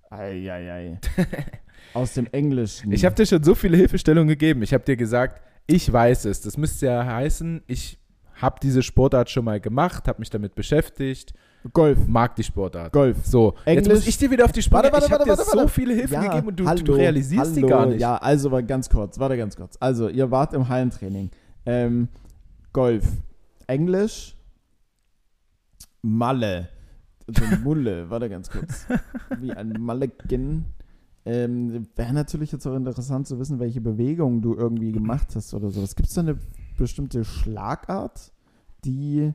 Eieiei. <laughs> Aus dem Englischen. Ich habe dir schon so viele Hilfestellungen gegeben. Ich habe dir gesagt, ich weiß es. Das müsste ja heißen, ich habe diese Sportart schon mal gemacht, habe mich damit beschäftigt, Golf. mag die Sportart. Golf. So, jetzt Englisch- muss ich dir wieder auf die Sprünge. Warte, warte, ich habe dir warte, so viele Hilfen gegeben und du, hallo, du realisierst hallo, die gar nicht. Ja, also ganz kurz, warte ganz kurz. Also, ihr wart im Hallentraining. Ähm, Golf. Englisch. Malle. Also <laughs> Mulle, warte ganz kurz. Wie ein Mulligan. Ähm, Wäre natürlich jetzt auch interessant zu wissen, welche Bewegungen du irgendwie gemacht hast oder sowas. Gibt es da eine bestimmte Schlagart, die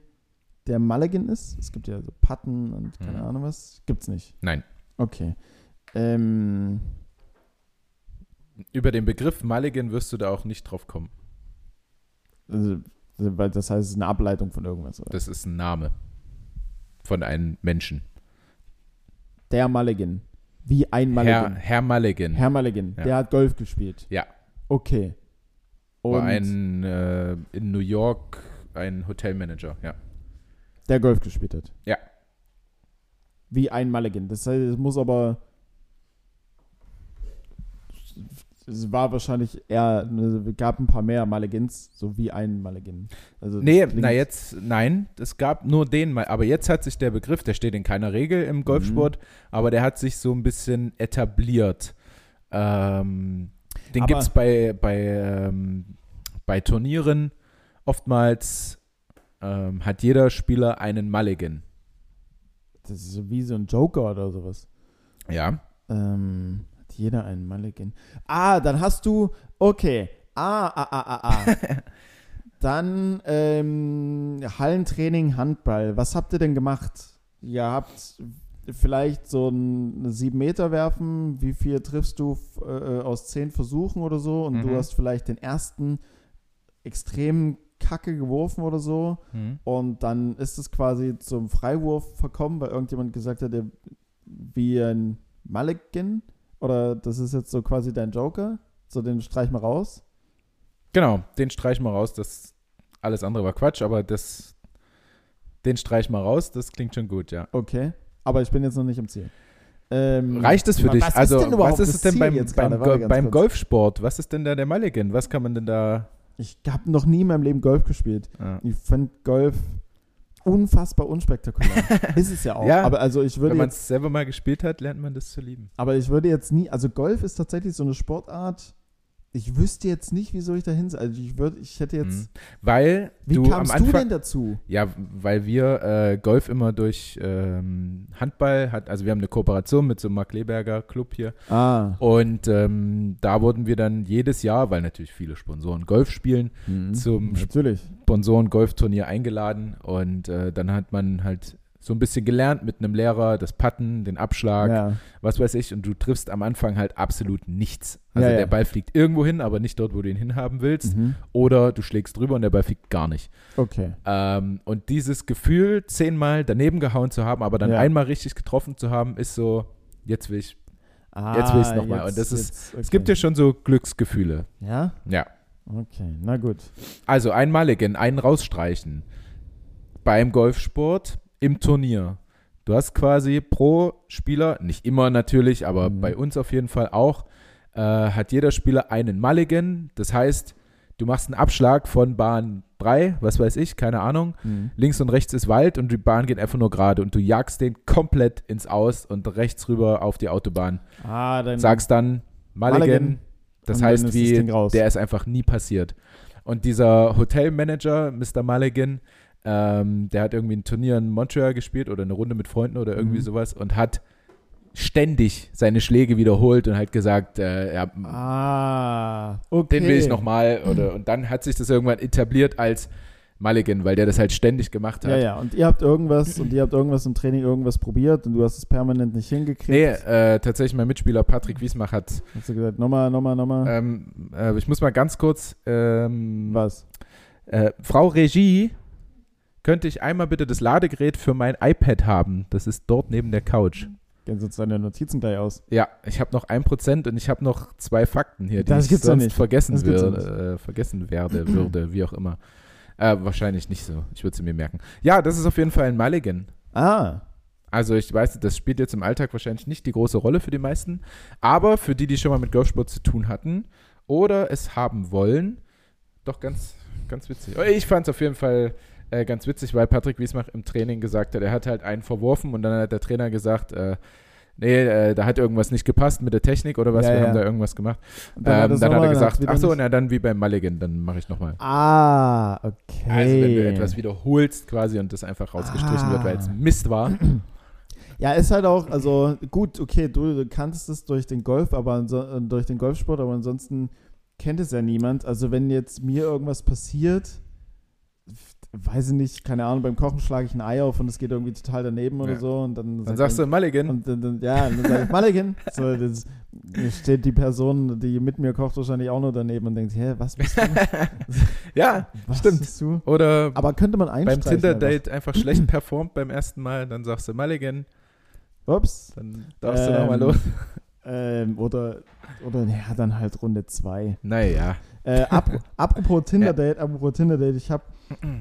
der Mulligan ist? Es gibt ja so Patten und keine Mhm. Ahnung was. Gibt's nicht. Nein. Okay. Ähm, Über den Begriff Mulligan wirst du da auch nicht drauf kommen. also, weil das heißt, es ist eine Ableitung von irgendwas. Oder? Das ist ein Name von einem Menschen. Der Mulligan. Wie ein Herr, Mulligan. Herr Mulligan Herr Mulligan. Ja. Der hat Golf gespielt. Ja. Okay. Und war ein äh, in New York ein Hotelmanager. Ja. der Golf gespielt hat. Ja. Wie ein Mulligan. Das heißt, es muss aber. Es war wahrscheinlich eher, es gab ein paar mehr Mulligans, so wie ein Mulligan. Also Nee, na jetzt, nein, es gab nur den mal. Aber jetzt hat sich der Begriff, der steht in keiner Regel im Golfsport, aber der hat sich so ein bisschen etabliert. Ähm, den gibt es bei, bei, ähm, bei Turnieren oftmals. Ähm, hat jeder Spieler einen Mulligan. Das ist wie so ein Joker oder sowas. Ja. Ähm, hat jeder einen Mulligan. Ah, dann hast du. Okay. Ah, ah, ah, ah, ah. <laughs> dann ähm, Hallentraining, Handball. Was habt ihr denn gemacht? Ihr habt vielleicht so ein 7 Meter werfen. Wie viel triffst du äh, aus 10 Versuchen oder so? Und du Mhm. hast vielleicht den ersten extrem kacke geworfen oder so. Hm. Und dann ist es quasi zum Freiwurf verkommen, weil irgendjemand gesagt hat, der, wie ein Mulligan. Oder das ist jetzt so quasi dein Joker. So, den streich mal raus. Genau, den streich mal raus. Das alles andere war Quatsch, aber das, den streich mal raus. Das klingt schon gut, ja. Okay. Aber ich bin jetzt noch nicht im Ziel. Ähm, Reicht es für dich? Was also, ist denn überhaupt was ist das es denn beim, beim, Go beim. Golfsport? Was ist denn da der Mulligan? Was kann man denn da. Ich habe noch nie in meinem Leben Golf gespielt. Ja. Ich finde Golf unfassbar unspektakulär. <laughs> ist es ja auch. Ja, aber also ich würde Wenn man es selber mal gespielt hat, lernt man das zu lieben. aber ich würde jetzt nie, also Golf ist tatsächlich so eine Sportart. Ich wüsste jetzt nicht, wieso ich dahin. Also ich würde, ich hätte jetzt. Mhm. Weil Wie du am kamst du Anfang. denn dazu? Ja, weil wir äh, Golf immer durch ähm, Handball hat, also wir haben eine Kooperation mit so einem Mark Leberger Club hier Ah. und ähm, da wurden wir dann jedes Jahr, weil natürlich viele Sponsoren Golf spielen, Mhm. zum Natürlich. Sponsoren-Golfturnier eingeladen und äh, dann hat man halt so ein bisschen gelernt mit einem Lehrer, das Putten, den Abschlag, Ja. was weiß ich, und du triffst am Anfang halt absolut nichts. Also Ja, ja. der Ball fliegt irgendwo hin, aber nicht dort, wo du ihn hinhaben willst. Mhm. Oder du schlägst drüber und der Ball fliegt gar nicht. Okay. Ähm, und dieses Gefühl, zehnmal daneben gehauen zu haben, aber dann einmal richtig getroffen zu haben, ist so, jetzt will ich. Ah, Jetzt will ich's noch mal. Und das ist- jetzt- Es okay. gibt ja schon so Glücksgefühle. Ja? Ja. Okay, na gut. Also ein Mulligan, einen rausstreichen. Beim Golfsport, im Turnier. Du hast quasi pro Spieler, nicht immer natürlich, aber Mhm. bei uns auf jeden Fall auch, äh, hat jeder Spieler einen Mulligan. Das heißt, du machst einen Abschlag von Bahn 3, was weiß ich, keine Ahnung. Mhm. Links und rechts ist Wald und die Bahn geht einfach nur gerade und du jagst den komplett ins Aus und rechts rüber auf die Autobahn. Ah, dann. Sagst dann Mulligan, Mulligan. das Und heißt das wie, raus. der ist einfach nie passiert. Und dieser Hotelmanager, Mr. Mulligan, ähm, der hat irgendwie ein Turnier in Montreal gespielt oder eine Runde mit Freunden oder irgendwie Mhm. sowas und hat ständig seine Schläge wiederholt und halt gesagt, äh, ja, Ah, okay. den will ich nochmal. Und dann hat sich das irgendwann etabliert als Mulligan, weil der das halt ständig gemacht hat. Ja, ja, und ihr habt irgendwas, und ihr habt irgendwas im Training irgendwas probiert und du hast es permanent nicht hingekriegt. Nee, äh, tatsächlich mein Mitspieler Patrick Wiesmach hat, Hast du gesagt, nochmal, nochmal, nochmal. ähm, äh, ich muss mal ganz kurz, ähm, Was? Äh, Frau Regie, könnte ich einmal bitte das Ladegerät für mein iPad haben? Das ist dort neben der Couch. Gehen sonst deine Notizen gleich aus. Ja, ich habe noch ein Prozent und ich habe noch zwei Fakten hier, die Das ich sonst nicht. vergessen, Das würde, äh, vergessen werde, würde, wie auch immer. Äh, wahrscheinlich nicht so. Ich würde sie mir merken. Ja, das ist auf jeden Fall ein Mulligan. Ah, Also ich weiß, das spielt jetzt im Alltag wahrscheinlich nicht die große Rolle für die meisten, aber für die, die schon mal mit Golfsport zu tun hatten oder es haben wollen, doch ganz, ganz witzig. Ich fand es auf jeden Fall äh, ganz witzig, weil Patrick Wiesmach im Training gesagt hat, er hat halt einen verworfen und dann hat der Trainer gesagt, äh, nee, äh, da hat irgendwas nicht gepasst mit der Technik oder was, Ja, wir ja. haben da irgendwas gemacht. Und Dann, hat ähm, er's dann hat er gesagt, ach so, na dann wie beim Mulligan, dann mache ich nochmal. Ah, okay. Also wenn du etwas wiederholst quasi und das einfach rausgestrichen wird, weil es Ah. Mist war. <clears throat> Ja, ist halt auch, also gut, okay, du, du kanntest es durch den Golf, aber äh, durch den Golfsport, aber ansonsten kennt es ja niemand. Also wenn jetzt mir irgendwas passiert, weiß ich nicht, keine Ahnung, beim Kochen schlage ich ein Ei auf und es geht irgendwie total daneben oder Ja. so und dann, Dann sagst man- du Mulligan. und dann, dann, ja, und dann sage ich Mulligan. So, das, dann steht die Person, die mit mir kocht, wahrscheinlich auch nur daneben und denkt, hä, was bist du? <laughs> ja, Was Stimmt. bist du? oder Aber könnte man beim. Tinder-Date einfach schlecht performt beim ersten Mal, dann sagst du Mulligan. Ups. dann darfst du Ähm, nochmal los. Ähm, oder, oder, ja, dann halt Runde 2. Naja. Äh, ap apropos Tinder-Date, apropos Tinder-Date, ich habe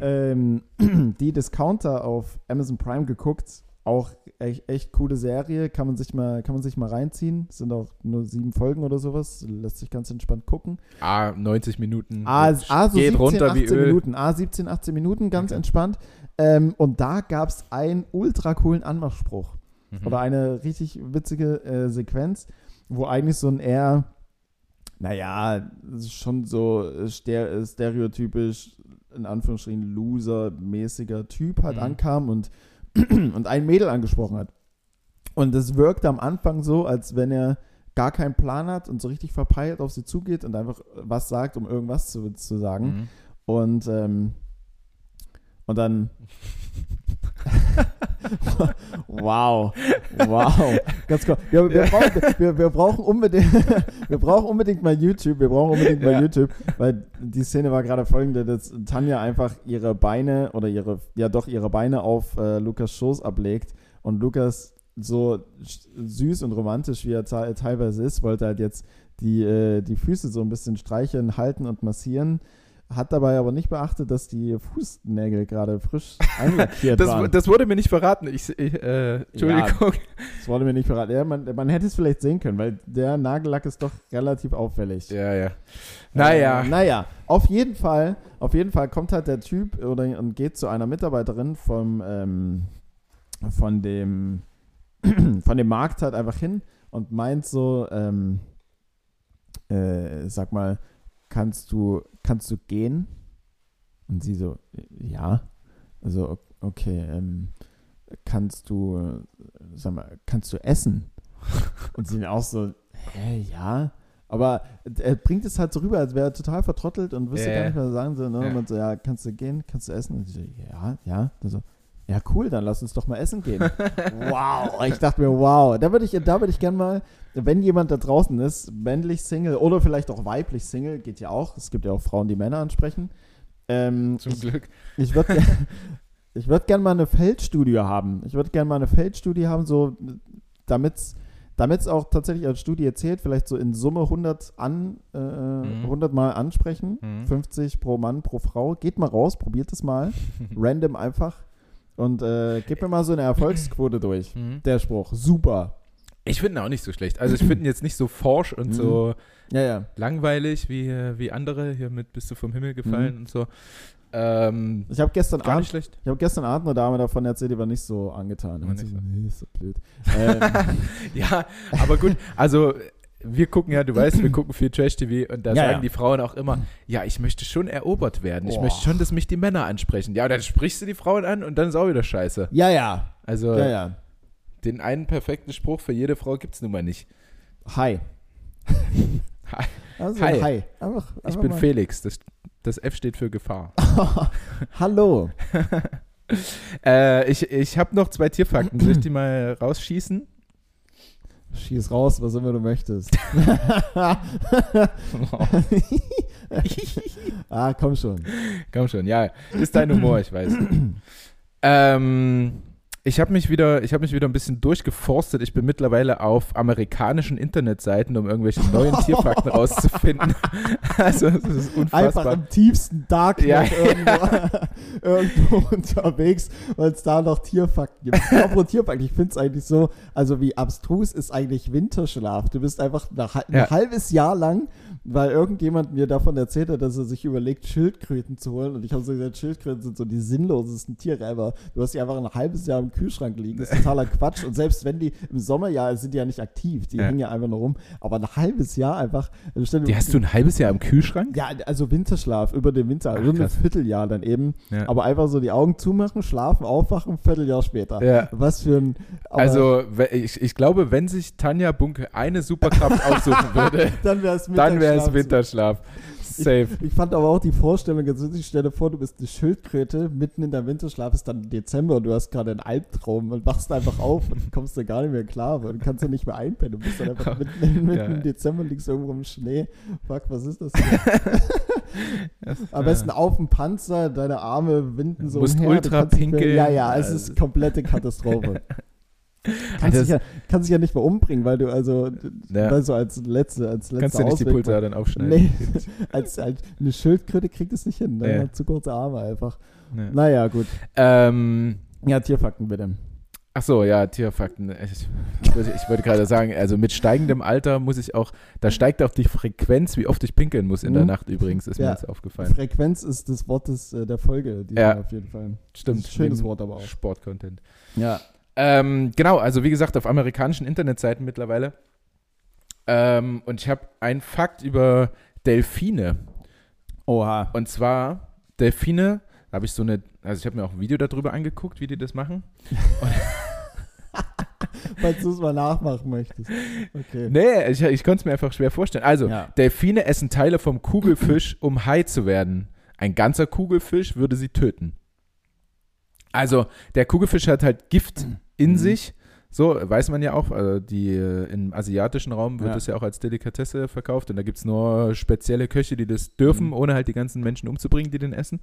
ähm, <clears throat> die Discounter auf Amazon Prime geguckt. Auch echt, echt coole Serie, kann man, sich mal, kann man sich mal reinziehen. Es sind auch nur sieben Folgen oder sowas, lässt sich ganz entspannt gucken. Ah, 90 Minuten. A, A so geht 17, runter 18 wie Öl. Minuten. A 17, 18 Minuten, ganz Okay. entspannt. Ähm, und da gab es einen ultra coolen Anmachspruch. Mhm. Oder eine richtig witzige äh, Sequenz, wo eigentlich so ein eher, naja, schon so äh, ster stereotypisch, in Anführungsstrichen, loser-mäßiger Typ halt Mhm. ankam und, <clears throat> und ein Mädel angesprochen hat. Und es wirkte am Anfang so, als wenn er gar keinen Plan hat und so richtig verpeilt auf sie zugeht und einfach was sagt, um irgendwas zu, zu sagen. Mhm. Und, ähm, und dann. <laughs> wow. Wow. Ganz cool. Wir, wir, brauchen, wir, wir, brauchen unbedingt, <laughs> wir brauchen unbedingt mal YouTube. Wir brauchen unbedingt mal Ja. YouTube, weil die Szene war gerade folgende, dass Tanja einfach ihre Beine oder ihre, ja doch, ihre Beine auf äh, Lukas Schoß ablegt und Lukas so süß und romantisch, wie er te- teilweise ist, wollte halt jetzt die, äh, die Füße so ein bisschen streicheln, halten und massieren. Hat dabei aber nicht beachtet, dass die Fußnägel gerade frisch <laughs> einlackiert Das, waren. das wurde mir nicht verraten. Ich, ich äh, Entschuldigung. Das wurde mir nicht verraten. Ja, man, man hätte es vielleicht sehen können, weil der Nagellack ist doch relativ auffällig. Ja, ja. Naja. Äh, naja, auf jeden Fall, auf jeden Fall kommt halt der Typ oder, und geht zu einer Mitarbeiterin vom, ähm, von dem <clears throat> von dem Markt halt einfach hin und meint so, ähm, äh, sag mal, kannst du, kannst du gehen? Und sie so, ja. Also, okay, ähm, kannst du, äh, sag mal, kannst du essen? <laughs> Und sie auch so, hä, ja. Aber er bringt es halt so rüber, als wäre er total vertrottelt und wüsste Ja, gar nicht mehr sagen. So, ne? Ja. Und so, ja, kannst du gehen, kannst du essen? Und sie so, ja, ja. Und so, ja, cool, dann lass uns doch mal essen gehen. <laughs> wow, ich dachte mir, wow, da würde ich, da würde ich gerne mal, wenn jemand da draußen ist, männlich Single oder vielleicht auch weiblich Single, geht ja auch. Es gibt ja auch Frauen, die Männer ansprechen. Ähm, Zum Glück. ich würde <laughs> ich würd gerne mal eine Feldstudie haben. Ich würde gerne mal eine Feldstudie haben, so damit es auch tatsächlich als Studie zählt, vielleicht so in Summe 100, an, äh, Mhm. 100 Mal ansprechen, Mhm. 50 pro Mann, pro Frau. Geht mal raus, probiert es mal, <laughs> random einfach und äh, gebt mir mal so eine Erfolgsquote durch. Mhm. Der Spruch, super. Ich finde ihn auch nicht so schlecht. Also ich finde ihn jetzt nicht so forsch und Mhm. so Ja, ja. langweilig wie, wie andere. Hier mit Bist du vom Himmel gefallen Mhm. und so. Ähm, Ich habe gestern gar Abend schlecht. ich habe gestern Abend eine Dame davon erzählt, die war nicht so angetan. Nicht so. nee, ist so blöd. <laughs> ähm, Ja, aber gut, also wir gucken ja, du weißt, wir gucken viel Trash-TV und da Ja, sagen ja. die Frauen auch immer, ja, ich möchte schon erobert werden. Ich Boah. möchte schon, dass mich die Männer ansprechen. Ja, dann sprichst du die Frauen an und dann ist auch wieder scheiße. ja, ja. Also Ja, ja. den einen perfekten Spruch für jede Frau gibt es nun mal nicht. Hi. <laughs> Hi. Also, Hi. hi. Einfach, Ich einfach bin mal. Felix, das Das F steht für Gefahr. <laughs> Hallo. <laughs> äh, ich ich habe noch zwei Tierfakten. Soll ich die mal rausschießen? Schieß raus, was immer du möchtest. <laughs> <laughs> ah, komm schon. Komm schon, ja. Ist dein Humor, ich weiß. <clears throat> ähm, ich habe mich wieder, ich habe mich wieder ein bisschen durchgeforstet. Ich bin mittlerweile auf amerikanischen Internetseiten, um irgendwelche neuen Tierfakten <laughs> rauszufinden. <laughs> also das ist unfassbar. Einfach im tiefsten Darknet Ja. irgendwo, <laughs> irgendwo unterwegs, weil es da noch Tierfakten gibt. Apropos Tierfakten, ich finde es eigentlich so, also wie abstrus ist eigentlich Winterschlaf. Du bist einfach ein Ja. halbes Jahr lang, weil irgendjemand mir davon erzählt hat, dass er sich überlegt, Schildkröten zu holen. Und ich habe so gesagt, Schildkröten sind so die sinnlosesten Tiere ever. Du hast die einfach ein halbes Jahr im Kühlschrank liegen. Das ist totaler Quatsch. Und selbst wenn die im Sommer ja, sind die ja nicht aktiv, die Ja. hängen ja einfach nur rum. Aber ein halbes Jahr einfach. also Die hast du ein halbes Jahr im Kühlschrank? ja, also Winterschlaf über den Winter, über ein krass. Vierteljahr dann eben. Ja. Aber einfach so die Augen zumachen, schlafen, aufwachen, Vierteljahr später. Ja. Was für ein. Also, ich, ich glaube, wenn sich Tanja Bunke eine Superkraft aussuchen würde, <laughs> dann wäre es dann wäre es Winterschlaf. Safe. Ich fand aber auch die Vorstellung, ganz witzig, stell dir vor, du bist eine Schildkröte, mitten in der Winterschlaf ist dann Dezember und du hast gerade einen Albtraum und wachst einfach auf und kommst da gar nicht mehr klar, weil du kannst ja nicht mehr einpennen. Du bist dann einfach mitten, mitten Ja. im Dezember, liegst irgendwo im Schnee. Fuck, was ist das <laughs> hier? Am besten auf dem Panzer, deine Arme winden so Musst umher. du ultra nicht mehr- pinkeln. Ja, ja, es Also- ist komplette Katastrophe. <laughs> Kannst dich, ja, kannst dich ja nicht mehr umbringen, weil du also, Ja. weil so als letzte, als letzte Kannst du nicht die Ausweg- Pulsadern aufschneiden? Nee, <laughs> als, als eine Schildkröte kriegt es nicht hin. Ne? Ja. Hat zu kurze Arme einfach. Ja. Naja, gut. Ähm, Ja, Tierfakten bitte. ach so, ja, Tierfakten. Ich, ich, wollte- gerade sagen, also mit steigendem Alter muss ich auch, da steigt auch die Frequenz, wie oft ich pinkeln muss in der Mhm. Nacht übrigens, ist mir Ja. jetzt aufgefallen. Frequenz ist das Wort des, äh, der Folge, die Ja. auf jeden Fall. Stimmt. Schönes Wort aber auch. Sportcontent. Ja. Ähm, genau, also wie gesagt, auf amerikanischen Internetseiten mittlerweile. Ähm, und ich habe einen Fakt über Delfine. Oha. Und zwar Delfine, da habe ich so eine, also ich habe mir auch ein Video darüber angeguckt, wie die das machen. <laughs> Falls du es mal nachmachen möchtest. Okay. Nee, ich, ich konnte es mir einfach schwer vorstellen. Also, Ja. Delfine essen Teile vom Kugelfisch, um Hai zu werden. Ein ganzer Kugelfisch würde sie töten. Also, der Kugelfisch hat halt Gift <clears throat> in Mhm. sich. So, weiß man ja auch. Also die, äh, Im asiatischen Raum wird Ja. es ja auch als Delikatesse verkauft. Und da gibt es nur spezielle Köche, die das dürfen, Mhm. ohne halt die ganzen Menschen umzubringen, die den essen.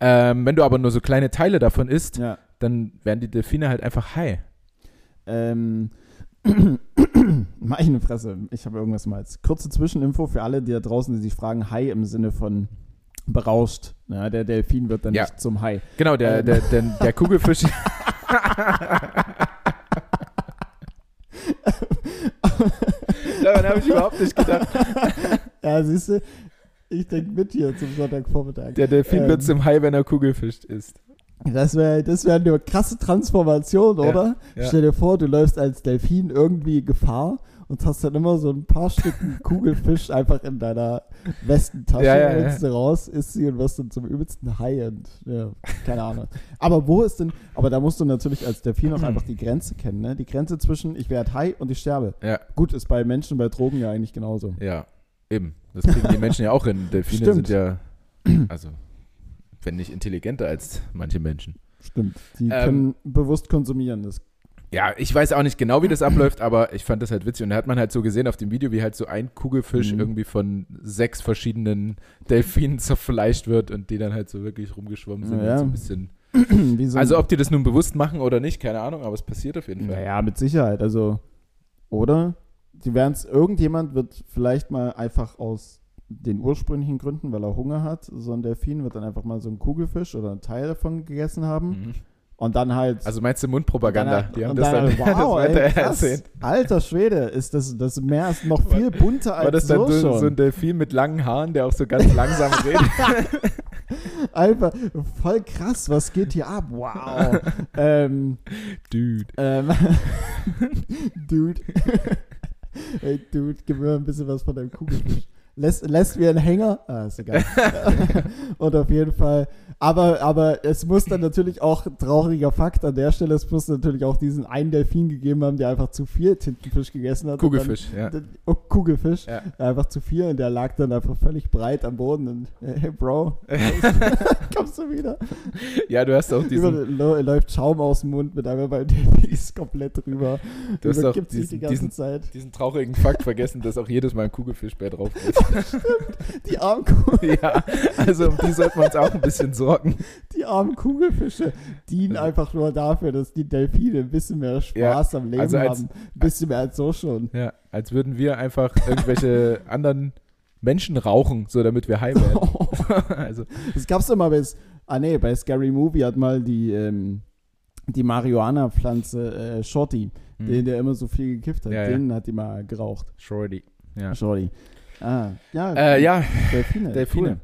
Ähm, wenn du aber nur so kleine Teile davon isst, Ja. dann werden die Delfine halt einfach Hai. Ähm. <clears throat> Meine Fresse, ich habe irgendwas mal als kurze Zwischeninfo für alle, die da draußen, die sich fragen, Hai im Sinne von berauscht. Ja, der Delfin wird dann Ja. nicht zum Hai. Genau, der, Ähm. der, der, der <laughs> Kugelfisch. Daran habe ich überhaupt nicht gedacht. <laughs> Ja, siehst du, ich denke mit hier zum Sonntagvormittag. Der Delfin Ähm. wird zum Hai, wenn er Kugelfisch ist. Das wäre das wär eine krasse Transformation, Ja, oder? ja. Stell dir vor, du läufst als Delfin irgendwie Gefahr und hast dann immer so ein paar Stücken <laughs> Kugelfisch einfach in deiner Westentasche, Ja, ja, ja. holst du raus, isst sie und wirst dann zum übelsten und ja, keine Ahnung. Aber wo ist denn, aber da musst du natürlich als Delfin auch einfach die Grenze kennen, ne? Die Grenze zwischen ich werde Hai und ich sterbe. Ja, Gut, ist bei Menschen bei Drogen ja eigentlich genauso. ja, eben. Das kriegen die Menschen ja auch hin. Delfine Stimmt. sind ja, also, wenn nicht intelligenter als manche Menschen. Stimmt. Die Ähm. können bewusst konsumieren. Das Ja, ich weiß auch nicht genau, wie das abläuft, aber ich fand das halt witzig. Und da hat man halt so gesehen auf dem Video, wie halt so ein Kugelfisch Mhm. irgendwie von sechs verschiedenen Delfinen <laughs> zerfleischt wird und die dann halt so wirklich rumgeschwommen sind. Ja. So ein bisschen <clears throat> so Also ob die das nun bewusst machen oder nicht, keine Ahnung, aber es passiert auf jeden Fall. Naja, mit Sicherheit. Also, oder? Die werden es, irgendjemand wird vielleicht mal einfach aus den ursprünglichen Gründen, weil er Hunger hat, so ein Delfin wird dann einfach mal so ein Kugelfisch oder einen Teil davon gegessen haben Mhm. Und dann halt. Also meinst du Mundpropaganda? dann, die haben und das dann, dann, <laughs> wow, das ey, weiter krass. erzählt. Alter Schwede, ist das, das Meer ist noch viel bunter als War das dann so, so, so ein Delfin mit langen Haaren, der auch so ganz langsam <laughs> redet? Einfach voll krass, was geht hier ab? Wow. ähm, Dude. Ähm, <laughs> Dude. hey, Dude, gib mir mal ein bisschen was von deinem Kugelfisch. Lässt, lässt mir einen Hänger? Ah, ist egal. Und auf jeden Fall. Aber, aber es muss dann natürlich auch, trauriger Fakt an der Stelle, es muss natürlich auch diesen einen Delfin gegeben haben, der einfach zu viel Tintenfisch gegessen hat. Kugelfisch, ja. Dann, oh, Kugelfisch, Ja. einfach zu viel und der lag dann einfach völlig breit am Boden und hey Bro, <laughs> kommst du wieder? Ja, du hast auch Über, diesen, lo- läuft Schaum aus dem Mund mit einmal beim Delfin ist <laughs> komplett drüber. du hast auch sich die diesen, ganze diesen, Zeit. diesen traurigen Fakt vergessen, dass auch jedes Mal ein Kugelfischbär drauf <laughs> geht. Die armen, Ku- ja, also um die sollten wir uns auch ein bisschen sorgen. Die armen Kugelfische dienen Ja. einfach nur dafür, dass die Delfine ein bisschen mehr Spaß am Leben also als- haben. Ein bisschen mehr als so schon. Ja, als würden wir einfach irgendwelche <laughs> anderen Menschen rauchen, so damit wir high werden. <laughs> also, Das gab's doch mal bei, ah nee, bei Scary Movie hat mal die, ähm, die Marihuana-Pflanze äh, Shorty, hm, den, der immer so viel gekifft hat, Ja, ja. den hat die mal geraucht. Shorty. Ja. Shorty. Ah, ja, Äh, ja, Delfine. Delfine. Cool.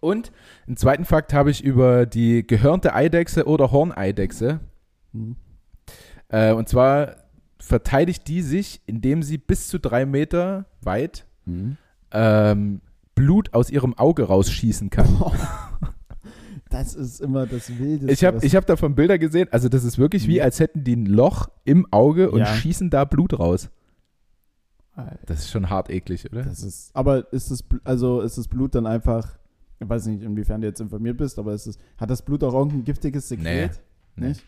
Und einen zweiten Fakt habe ich über die gehörnte Eidechse oder Horneidechse. Hm. Äh, und zwar verteidigt die sich, indem sie bis zu drei Meter weit Hm. ähm, Blut aus ihrem Auge rausschießen kann. <laughs> Das ist immer das Wildeste. Ich habe ich hab davon Bilder gesehen, also das ist wirklich wie, Mhm. als hätten die ein Loch im Auge und Ja. schießen da Blut raus. Alter, Das ist schon hart eklig, oder? Das ist, aber ist das, also ist das Blut dann einfach, ich weiß nicht, inwiefern du jetzt informiert bist, aber ist es, hat das Blut auch irgendein giftiges Sekret? Nee. Nicht?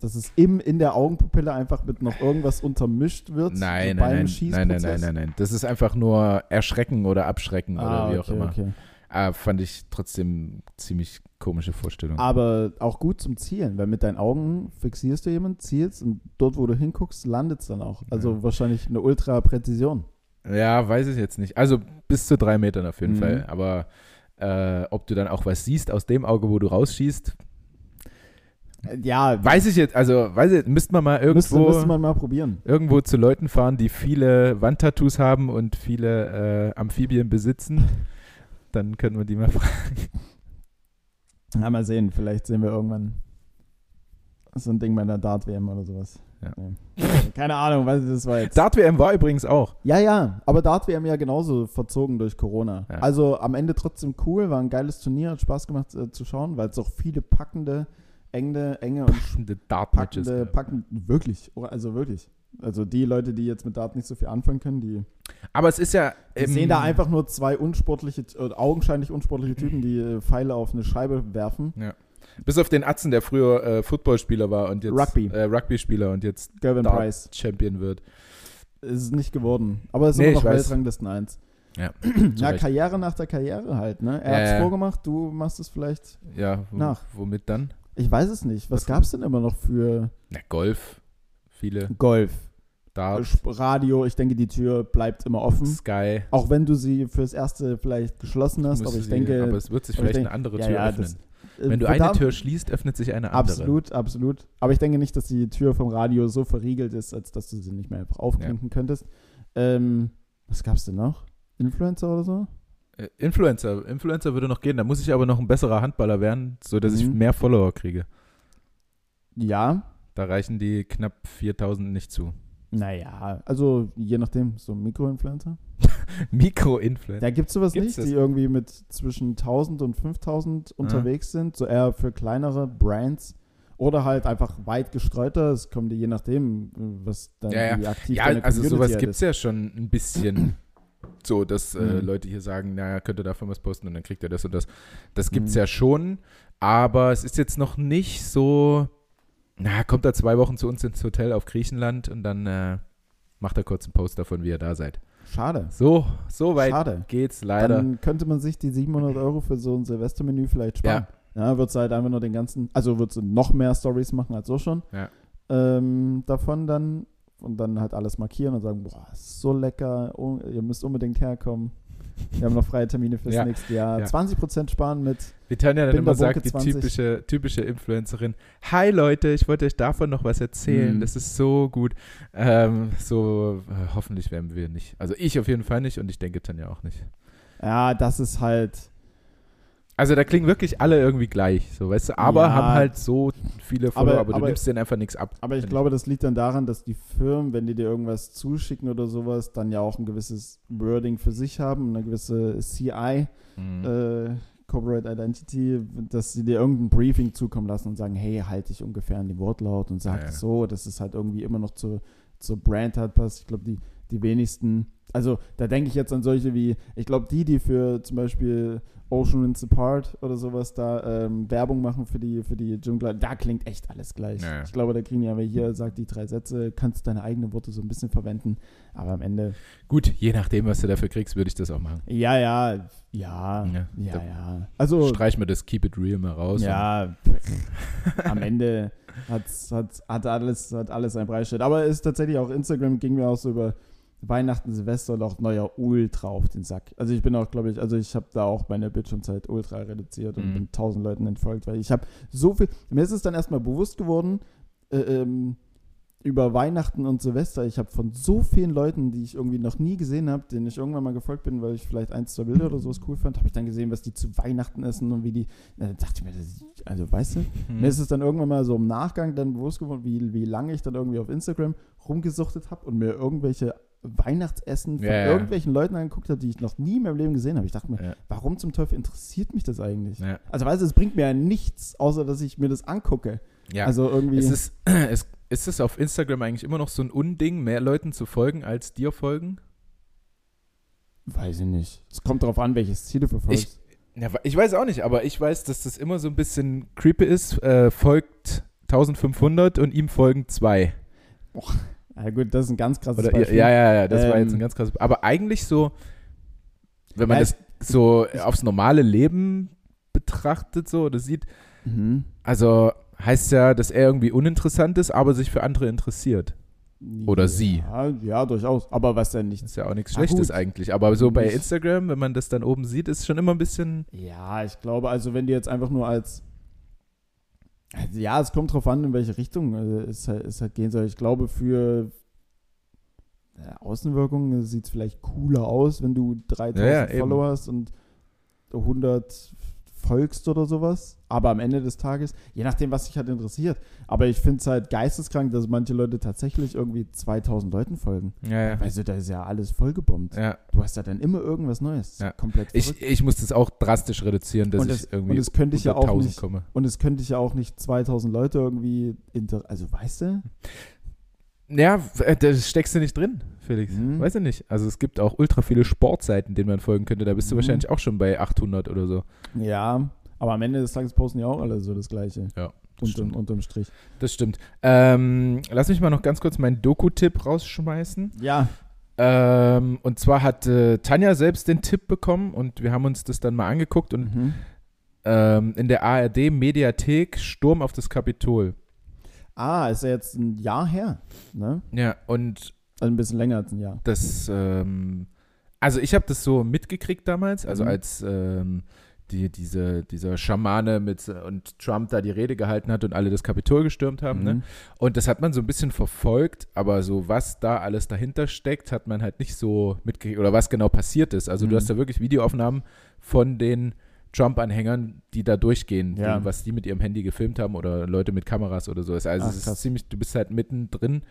Dass es im, in der Augenpupille einfach mit noch irgendwas untermischt wird? Nein, so nein, nein, nein, nein, nein, nein, nein. Das ist einfach nur erschrecken oder abschrecken Ah, oder wie okay, auch immer. okay. Ah, fand ich trotzdem ziemlich komische Vorstellung. Aber auch gut zum Zielen, weil mit deinen Augen fixierst du jemanden, zielst und dort, wo du hinguckst, landet es dann auch. Also Ja. wahrscheinlich eine Ultra-Präzision. Ja, weiß ich jetzt nicht. Also bis zu drei Metern auf jeden Mhm. Fall. Aber äh, ob du dann auch was siehst aus dem Auge, wo du rausschießt, Ja, weiß ich jetzt. Also weiß ich, müsste man mal müsste, irgendwo, müsste man mal probieren. irgendwo zu Leuten fahren, die viele Wandtattoos haben und viele äh, Amphibien besitzen. Dann können wir die mal fragen. Ja, mal sehen, vielleicht sehen wir irgendwann so ein Ding bei einer Dart-WM oder sowas. Ja. <laughs> Keine Ahnung, was das war jetzt. Dart WM war übrigens auch. Ja, ja, aber Dart-WM ja genauso verzogen durch Corona. Ja. Also am Ende trotzdem cool, war ein geiles Turnier, hat Spaß gemacht äh, zu schauen, weil es auch viele packende, enge, enge und Packende Dart-Matches. packende, gab. packend, wirklich, also wirklich. Also die Leute, die jetzt mit Dart nicht so viel anfangen können, die, Aber es ist ja. die ähm, sehen da einfach nur zwei unsportliche, äh, augenscheinlich unsportliche Typen, <laughs> die äh, Pfeile auf eine Scheibe werfen. Bis auf den Atzen, der früher äh, Footballspieler war und jetzt Rugby. Äh, Rugby-Spieler und jetzt Gervin Price. Champion wird. Ist es nicht geworden. Aber es ist Nee, immer noch. Weltranglisten 1. Ja, <clears throat> Ja, Recht. Karriere nach der Karriere halt, ne? Er Ja, hat's ja. vorgemacht, du machst es vielleicht. Ja, Nach. womit dann? Ich weiß es nicht. Was Was- gab's denn immer noch für Na, Golf. Viele. Golf? Dart. Radio, ich denke, die Tür bleibt immer offen. Sky. Auch wenn du sie fürs Erste vielleicht geschlossen hast, aber ich sie- denke. aber es wird sich vielleicht denke- eine andere ja, Tür ja, öffnen. das- äh, Wenn du eine verdammt- Tür schließt, öffnet sich eine andere. Absolut, absolut. Aber ich denke nicht, dass die Tür vom Radio so verriegelt ist, als dass du sie nicht mehr einfach aufklinken könntest. Ähm, was gab's denn noch? Influencer oder so? Äh, Influencer. Influencer würde noch gehen. Da muss ich aber noch ein besserer Handballer werden, sodass ich Mhm. mehr Follower kriege. Ja. Da reichen die knapp 4000 nicht zu. Naja, also je nachdem, so Mikroinfluencer. <laughs> Mikro-Influencer. Da gibt es sowas Gibt's nicht, die irgendwie mit zwischen 1000 und 5000 unterwegs sind, so eher für kleinere Brands oder halt einfach weit gestreuter. Es kommt je nachdem, was dann Ja, ja. aktiv Ja, deine also Community sowas halt gibt es ja schon ein bisschen <clears throat> so, dass äh, Mhm. Leute hier sagen, naja, könnt ihr davon was posten und dann kriegt ihr das und das. Das gibt es Mhm. ja schon, aber es ist jetzt noch nicht so, na, kommt er zwei Wochen zu uns ins Hotel auf Griechenland und dann äh, macht er kurz einen Post davon, wie ihr da seid. Schade. So, so weit Schade. geht's leider. Dann könnte man sich die 700 Euro für so ein Silvestermenü vielleicht sparen. Ja, wird halt einfach nur den ganzen, also wird noch mehr Stories machen als so schon. Ja. Ähm, davon dann und dann halt alles markieren und sagen, boah, ist so lecker, oh, ihr müsst unbedingt herkommen. Wir haben noch freie Termine fürs Ja, nächste Jahr. ja. 20% sparen mit Wie Tanja dann immer sagt, die 20. typische, typische Influencerin, hi Leute, ich wollte euch davon noch was erzählen, Mhm. das ist so gut. Ähm, so, äh, hoffentlich werden wir nicht. Also ich auf jeden Fall nicht und ich denke Tanja auch nicht. Ja, das ist halt. Also da klingen wirklich alle irgendwie gleich, so weißt du, aber Ja. haben halt so viele Follower, aber, Aber- du aber- nimmst denen einfach nichts ab. Aber ich glaube, das liegt dann daran, dass die Firmen, wenn die dir irgendwas zuschicken oder sowas, dann ja auch ein gewisses Wording für sich haben, eine gewisse CI, Mhm. äh, Corporate Identity, dass sie dir irgendein Briefing zukommen lassen und sagen, hey, halte dich ungefähr an den Wortlaut und sag Ja, ja. so, dass es halt irgendwie immer noch zur, zur Brand halt passt. Ich glaube, die, die wenigsten. Also da denke ich jetzt an solche wie, ich glaube, die, die für zum Beispiel Ocean Winds Apart oder sowas da ähm, Werbung machen für die, für die Dschungel, da klingt echt alles gleich. Ja, ja. Ich glaube, da kriegen ja, wer hier sagt die drei Sätze, kannst deine eigenen Worte so ein bisschen verwenden, aber am Ende, Gut, je nachdem, was du dafür kriegst, würde ich das auch machen. ja, ja, ja, Ja, ja, ja. Also, Streich mir das Keep It Real mal raus. ja, am Ende <laughs> hat's, hat's, hat alles, hat alles ein Preisschild. Aber es ist tatsächlich auch Instagram ging mir auch so über Weihnachten, Silvester und auch neuer ultra auf den Sack. Also ich bin auch, glaube ich, also ich habe da auch meine Bildschirmzeit ultra reduziert und Mhm. bin tausend Leuten entfolgt, weil ich habe so viel, mir ist es dann erstmal bewusst geworden, äh, ähm, über Weihnachten und Silvester, ich habe von so vielen Leuten, die ich irgendwie noch nie gesehen habe, denen ich irgendwann mal gefolgt bin, weil ich vielleicht eins, zwei Bilder oder sowas cool fand, habe ich dann gesehen, was die zu Weihnachten essen und wie die, na, dann dachte ich mir, das ist, also weißt du, Hm. mir ist es dann irgendwann mal so im Nachgang dann bewusst geworden, wie, wie lange ich dann irgendwie auf Instagram rumgesuchtet habe und mir irgendwelche Weihnachtsessen von Ja, ja. irgendwelchen Leuten angeguckt habe, die ich noch nie in meinem Leben gesehen habe. Ich dachte mir, Ja. warum zum Teufel interessiert mich das eigentlich? Also weißt du, es bringt mir ja nichts, außer dass ich mir das angucke. ja. Also irgendwie. es ist, <clears throat> es, ist es auf Instagram eigentlich immer noch so ein Unding, mehr Leuten zu folgen, als dir folgen? weiß ich nicht. Es kommt darauf an, welches Ziel du verfolgst. Ja, ich weiß auch nicht, aber ich weiß, dass das immer so ein bisschen creepy ist. Äh, folgt 1500 und ihm folgen zwei. Ja gut, das ist ein ganz krasses Oder, ja, Beispiel. ja, ja, das war jetzt Ähm, ein ganz krasses. Aber eigentlich so, wenn man Ja, das so aufs normale Leben betrachtet, so oder sieht, Mhm. also heißt ja, dass er irgendwie uninteressant ist, aber sich für andere interessiert. Oder sie. Ja, ja, durchaus. Aber was denn Das nicht. ist ja auch nichts Ah, Schlechtes gut. eigentlich. Aber so bei Instagram, wenn man das dann oben sieht, ist schon immer ein bisschen. Ja, ich glaube, also wenn die jetzt einfach nur als. Ja, es kommt drauf an, in welche Richtung äh, es, halt, es halt gehen soll. Ich glaube, für äh, Außenwirkungen sieht es vielleicht cooler aus, wenn du 3000 Ja, ja. Follower hast und 100 folgst oder sowas. Aber am Ende des Tages, je nachdem, was dich halt interessiert. Aber ich finde es halt geisteskrank, dass manche Leute tatsächlich irgendwie 2000 Leuten folgen. Ja, ja. Du, da ist ja alles vollgebombt. ja. Du hast ja dann immer irgendwas Neues. Ja. Komplett Ich, verrückt. ich muss das auch drastisch reduzieren, dass Und ich das- irgendwie und das könnte ich ja auch 1000 nicht. komme. Und es könnte ich ja auch nicht 2000 Leute irgendwie, inter also weißt du? Ja, äh, da steckst du nicht drin, Felix. Mhm. Weiß ich nicht. Also es gibt auch ultra viele Sportseiten, denen man folgen könnte. Da bist du Mhm. wahrscheinlich auch schon bei 800 oder so. Ja, aber am Ende des Tages posten ja auch alle so das Gleiche. Ja, Unterm, unterm Strich. Das stimmt. Ähm, lass mich mal noch ganz kurz meinen Doku-Tipp rausschmeißen. Ja. Ähm, und zwar hat äh, Tanja selbst den Tipp bekommen und wir haben uns das dann mal angeguckt und Mhm. ähm, in der ARD-Mediathek Sturm auf das Kapitol. Ah, ist ja jetzt ein Jahr her. Ne? Ja, und Also ein bisschen länger als ein Jahr. das, ähm, also ich habe das so mitgekriegt damals, also Mhm. als ähm, die, diese, dieser Schamane mit und Trump da die Rede gehalten hat und alle das Kapitol gestürmt haben, ne? Mhm. Und das hat man so ein bisschen verfolgt, aber so was da alles dahinter steckt, hat man halt nicht so mitgekriegt oder was genau passiert ist. Also Mhm. du hast da wirklich Videoaufnahmen von den Trump-Anhängern, die da durchgehen, Ja. die, was die mit ihrem Handy gefilmt haben oder Leute mit Kameras oder so. Also Ach, es ist ziemlich, du bist halt mittendrin.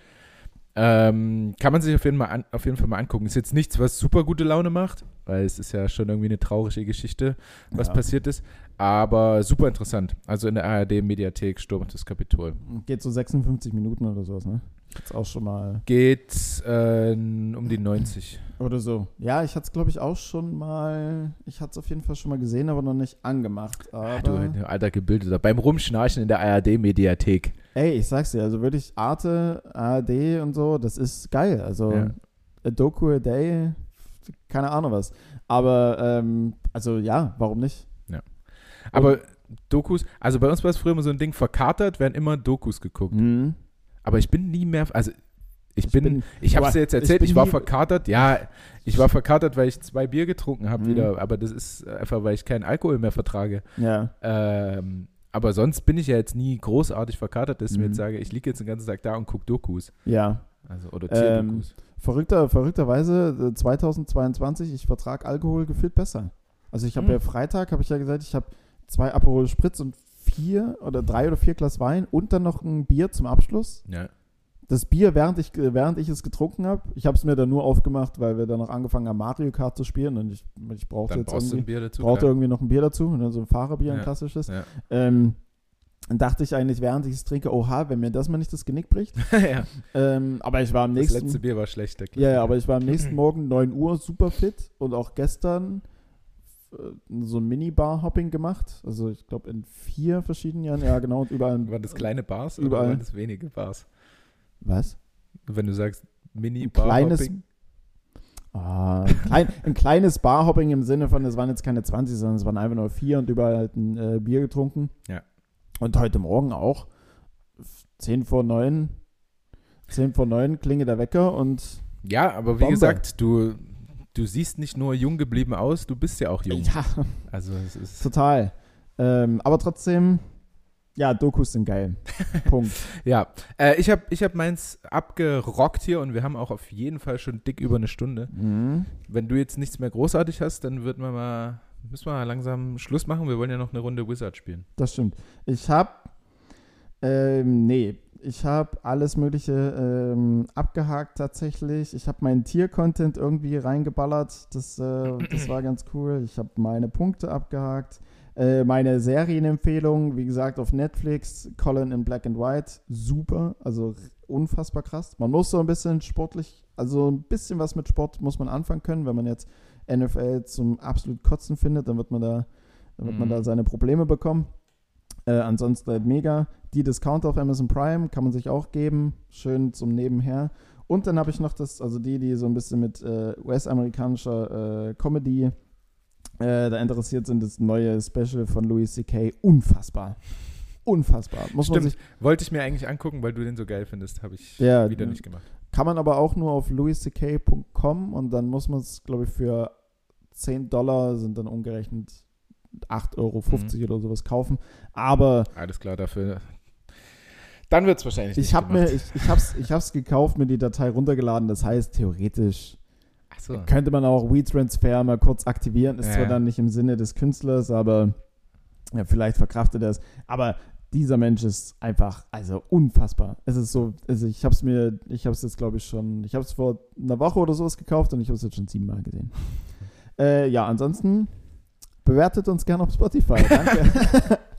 Ähm, kann man sich auf jeden, mal an, auf jeden Fall mal angucken. Ist jetzt nichts, was super gute Laune macht, weil es ist ja schon irgendwie eine traurige Geschichte, was Ja. passiert ist. Aber super interessant. Also in der ARD-Mediathek Sturm das Kapitol. Geht so 56 Minuten oder sowas, ne? Jetzt auch schon mal. Geht äh, um die 90. Oder so. Ja, ich hatte es, glaube ich, auch schon mal. Ich hatte es auf jeden Fall schon mal gesehen, aber noch nicht angemacht. Aber, Ah, du, alter Gebildeter. Beim Rumschnarchen in der ARD-Mediathek. ey, ich sag's dir, also wirklich Arte, ARD und so, das ist geil. Also Ja. a Doku a Day, keine Ahnung was. Aber, ähm, also ja, warum nicht? Aber Dokus, also bei uns war es früher immer so ein Ding, verkatert werden immer Dokus geguckt. Mhm. Aber ich bin nie mehr, also ich, Ich bin, bin- ich habe es dir jetzt ich erzählt, bin ich, war verkatert, ja, ich war verkatert, weil ich zwei Bier getrunken habe Mhm. wieder, aber das ist einfach, weil ich keinen Alkohol mehr vertrage. Ja. Ähm, aber sonst bin ich ja jetzt nie großartig verkatert, dass ich mir Mhm. jetzt sage, ich liege jetzt den ganzen Tag da und gucke Dokus. Ja. Also, oder Ähm, Tierdokus. Verrückter, verrückterweise äh, 2022, ich vertrag Alkohol gefühlt besser. Also ich habe Hm. ja Freitag, habe ich ja gesagt, ich habe zwei Aperol Spritz und vier oder drei oder vier Glas Wein und dann noch ein Bier zum Abschluss. ja. Das Bier, während ich, während ich es getrunken habe, ich habe es mir dann nur aufgemacht, weil wir dann noch angefangen haben, Mario Kart zu spielen und ich, ich brauchte jetzt ein irgendwie, Bier dazu. brauchte klar. irgendwie noch ein Bier dazu, und dann so ein Fahrerbier, ein Ja, klassisches. ja. Ähm, Dann dachte ich eigentlich, während ich es trinke, oha, wenn mir das mal nicht das Genick bricht. <laughs> ja. Ähm, aber ich war am Das nächsten letzte Bier war schlecht. der Ja, ja, aber ich war am nächsten <clears throat> Morgen 9 Uhr super fit und auch gestern so ein Mini-Bar-Hopping gemacht. Also ich glaube in vier verschiedenen Jahren, ja genau, und überall. Waren das kleine Bars Überall. oder waren das wenige Bars? Was? Wenn du sagst mini Ein bar kleines. Ah, ein, klein, <laughs> ein kleines Bar-Hopping im Sinne von, es waren jetzt keine 20, sondern es waren einfach nur vier und überall halt ein äh, Bier getrunken. Ja. Und heute Morgen auch 10 vor 9. 10 vor 9 klingelt der Wecker und Ja, aber wie Bombe. gesagt, du, du siehst nicht nur jung geblieben aus, du bist ja auch jung. ja, Also es ist total. Ähm, aber trotzdem, ja, Dokus sind geil. <laughs> Punkt. Ja, äh, ich habe ich hab meins abgerockt hier und wir haben auch auf jeden Fall schon dick über eine Stunde. Mhm. Wenn du jetzt nichts mehr großartig hast, dann wird man mal, müssen wir mal langsam Schluss machen. Wir wollen ja noch eine Runde Wizard spielen. Das stimmt. Ich habe, ähm, nee, ich habe alles Mögliche ähm, abgehakt tatsächlich. Ich habe meinen Tier-Content irgendwie reingeballert. Das, äh, das war ganz cool. Ich habe meine Punkte abgehakt. Äh, meine Serienempfehlung, wie gesagt, auf Netflix, Colin in Black and White, super, also unfassbar krass. Man muss so ein bisschen sportlich, also ein bisschen was mit Sport muss man anfangen können. Wenn man jetzt NFL zum absolut Kotzen findet, dann wird man da, dann wird man Mhm. da seine Probleme bekommen. Äh, ansonsten halt mega. Die Discount auf Amazon Prime kann man sich auch geben. Schön zum Nebenher. Und dann habe ich noch das, also die, die so ein bisschen mit äh, US-amerikanischer äh, Comedy äh, da interessiert sind, das neue Special von Louis C.K. Unfassbar. Unfassbar. Muss man Stimmt. sich, Wollte ich mir eigentlich angucken, weil du den so geil findest, habe ich Ja, wieder nicht gemacht. kann man aber auch nur auf louisck.com und dann muss man es, glaube ich, für 10 Dollar sind dann umgerechnet 8,50 Euro Mhm. oder sowas kaufen. Aber Alles klar, dafür. Dann wird es wahrscheinlich ich habe mir, ich, ich hab's, ich hab's gekauft, mir die Datei runtergeladen. Das heißt, theoretisch so. könnte man auch WeTransfer mal kurz aktivieren. Ist Ja. zwar dann nicht im Sinne des Künstlers, aber ja, vielleicht verkraftet er es. Aber dieser Mensch ist einfach, also unfassbar. Es ist so, also ich habe es mir, ich habe es jetzt glaube ich schon, ich habe es vor einer Woche oder sowas gekauft und ich habe es jetzt schon siebenmal gesehen. <laughs> äh, ja, ansonsten bewertet uns gerne auf Spotify. Danke. <laughs>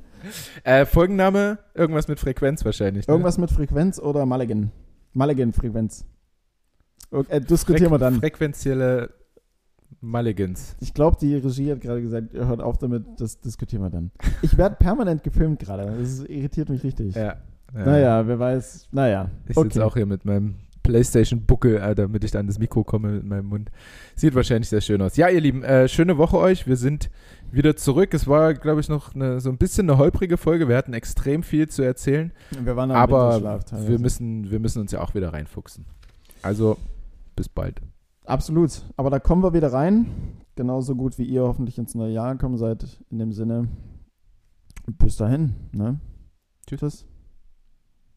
Äh, Folgenname, irgendwas mit Frequenz wahrscheinlich. Ne? Irgendwas mit Frequenz oder Mulligan. Mulligan-Frequenz. Äh, diskutieren wir dann. Frequenzielle Mulligans. Ich glaube, die Regie hat gerade gesagt, hört auf damit, das diskutieren wir dann. Ich werde permanent gefilmt gerade. Das irritiert mich richtig. Ja. ja. Naja, wer weiß. Naja. Ich sitze auch hier mit meinem PlayStation-Buckel, äh, damit ich da an das Mikro komme mit meinem Mund. Sieht wahrscheinlich sehr schön aus. Ja, ihr Lieben, äh, schöne Woche euch. Wir sind wieder zurück. Es war, glaube ich, noch eine, so ein bisschen eine holprige Folge. Wir hatten extrem viel zu erzählen, Wir waren aber wir müssen, wir müssen uns ja auch wieder reinfuchsen. Also, bis bald. Absolut. Aber da kommen wir wieder rein. Genauso gut wie ihr hoffentlich ins neue Jahr gekommen seid. In dem Sinne. Bis dahin. Ne? Tschüss.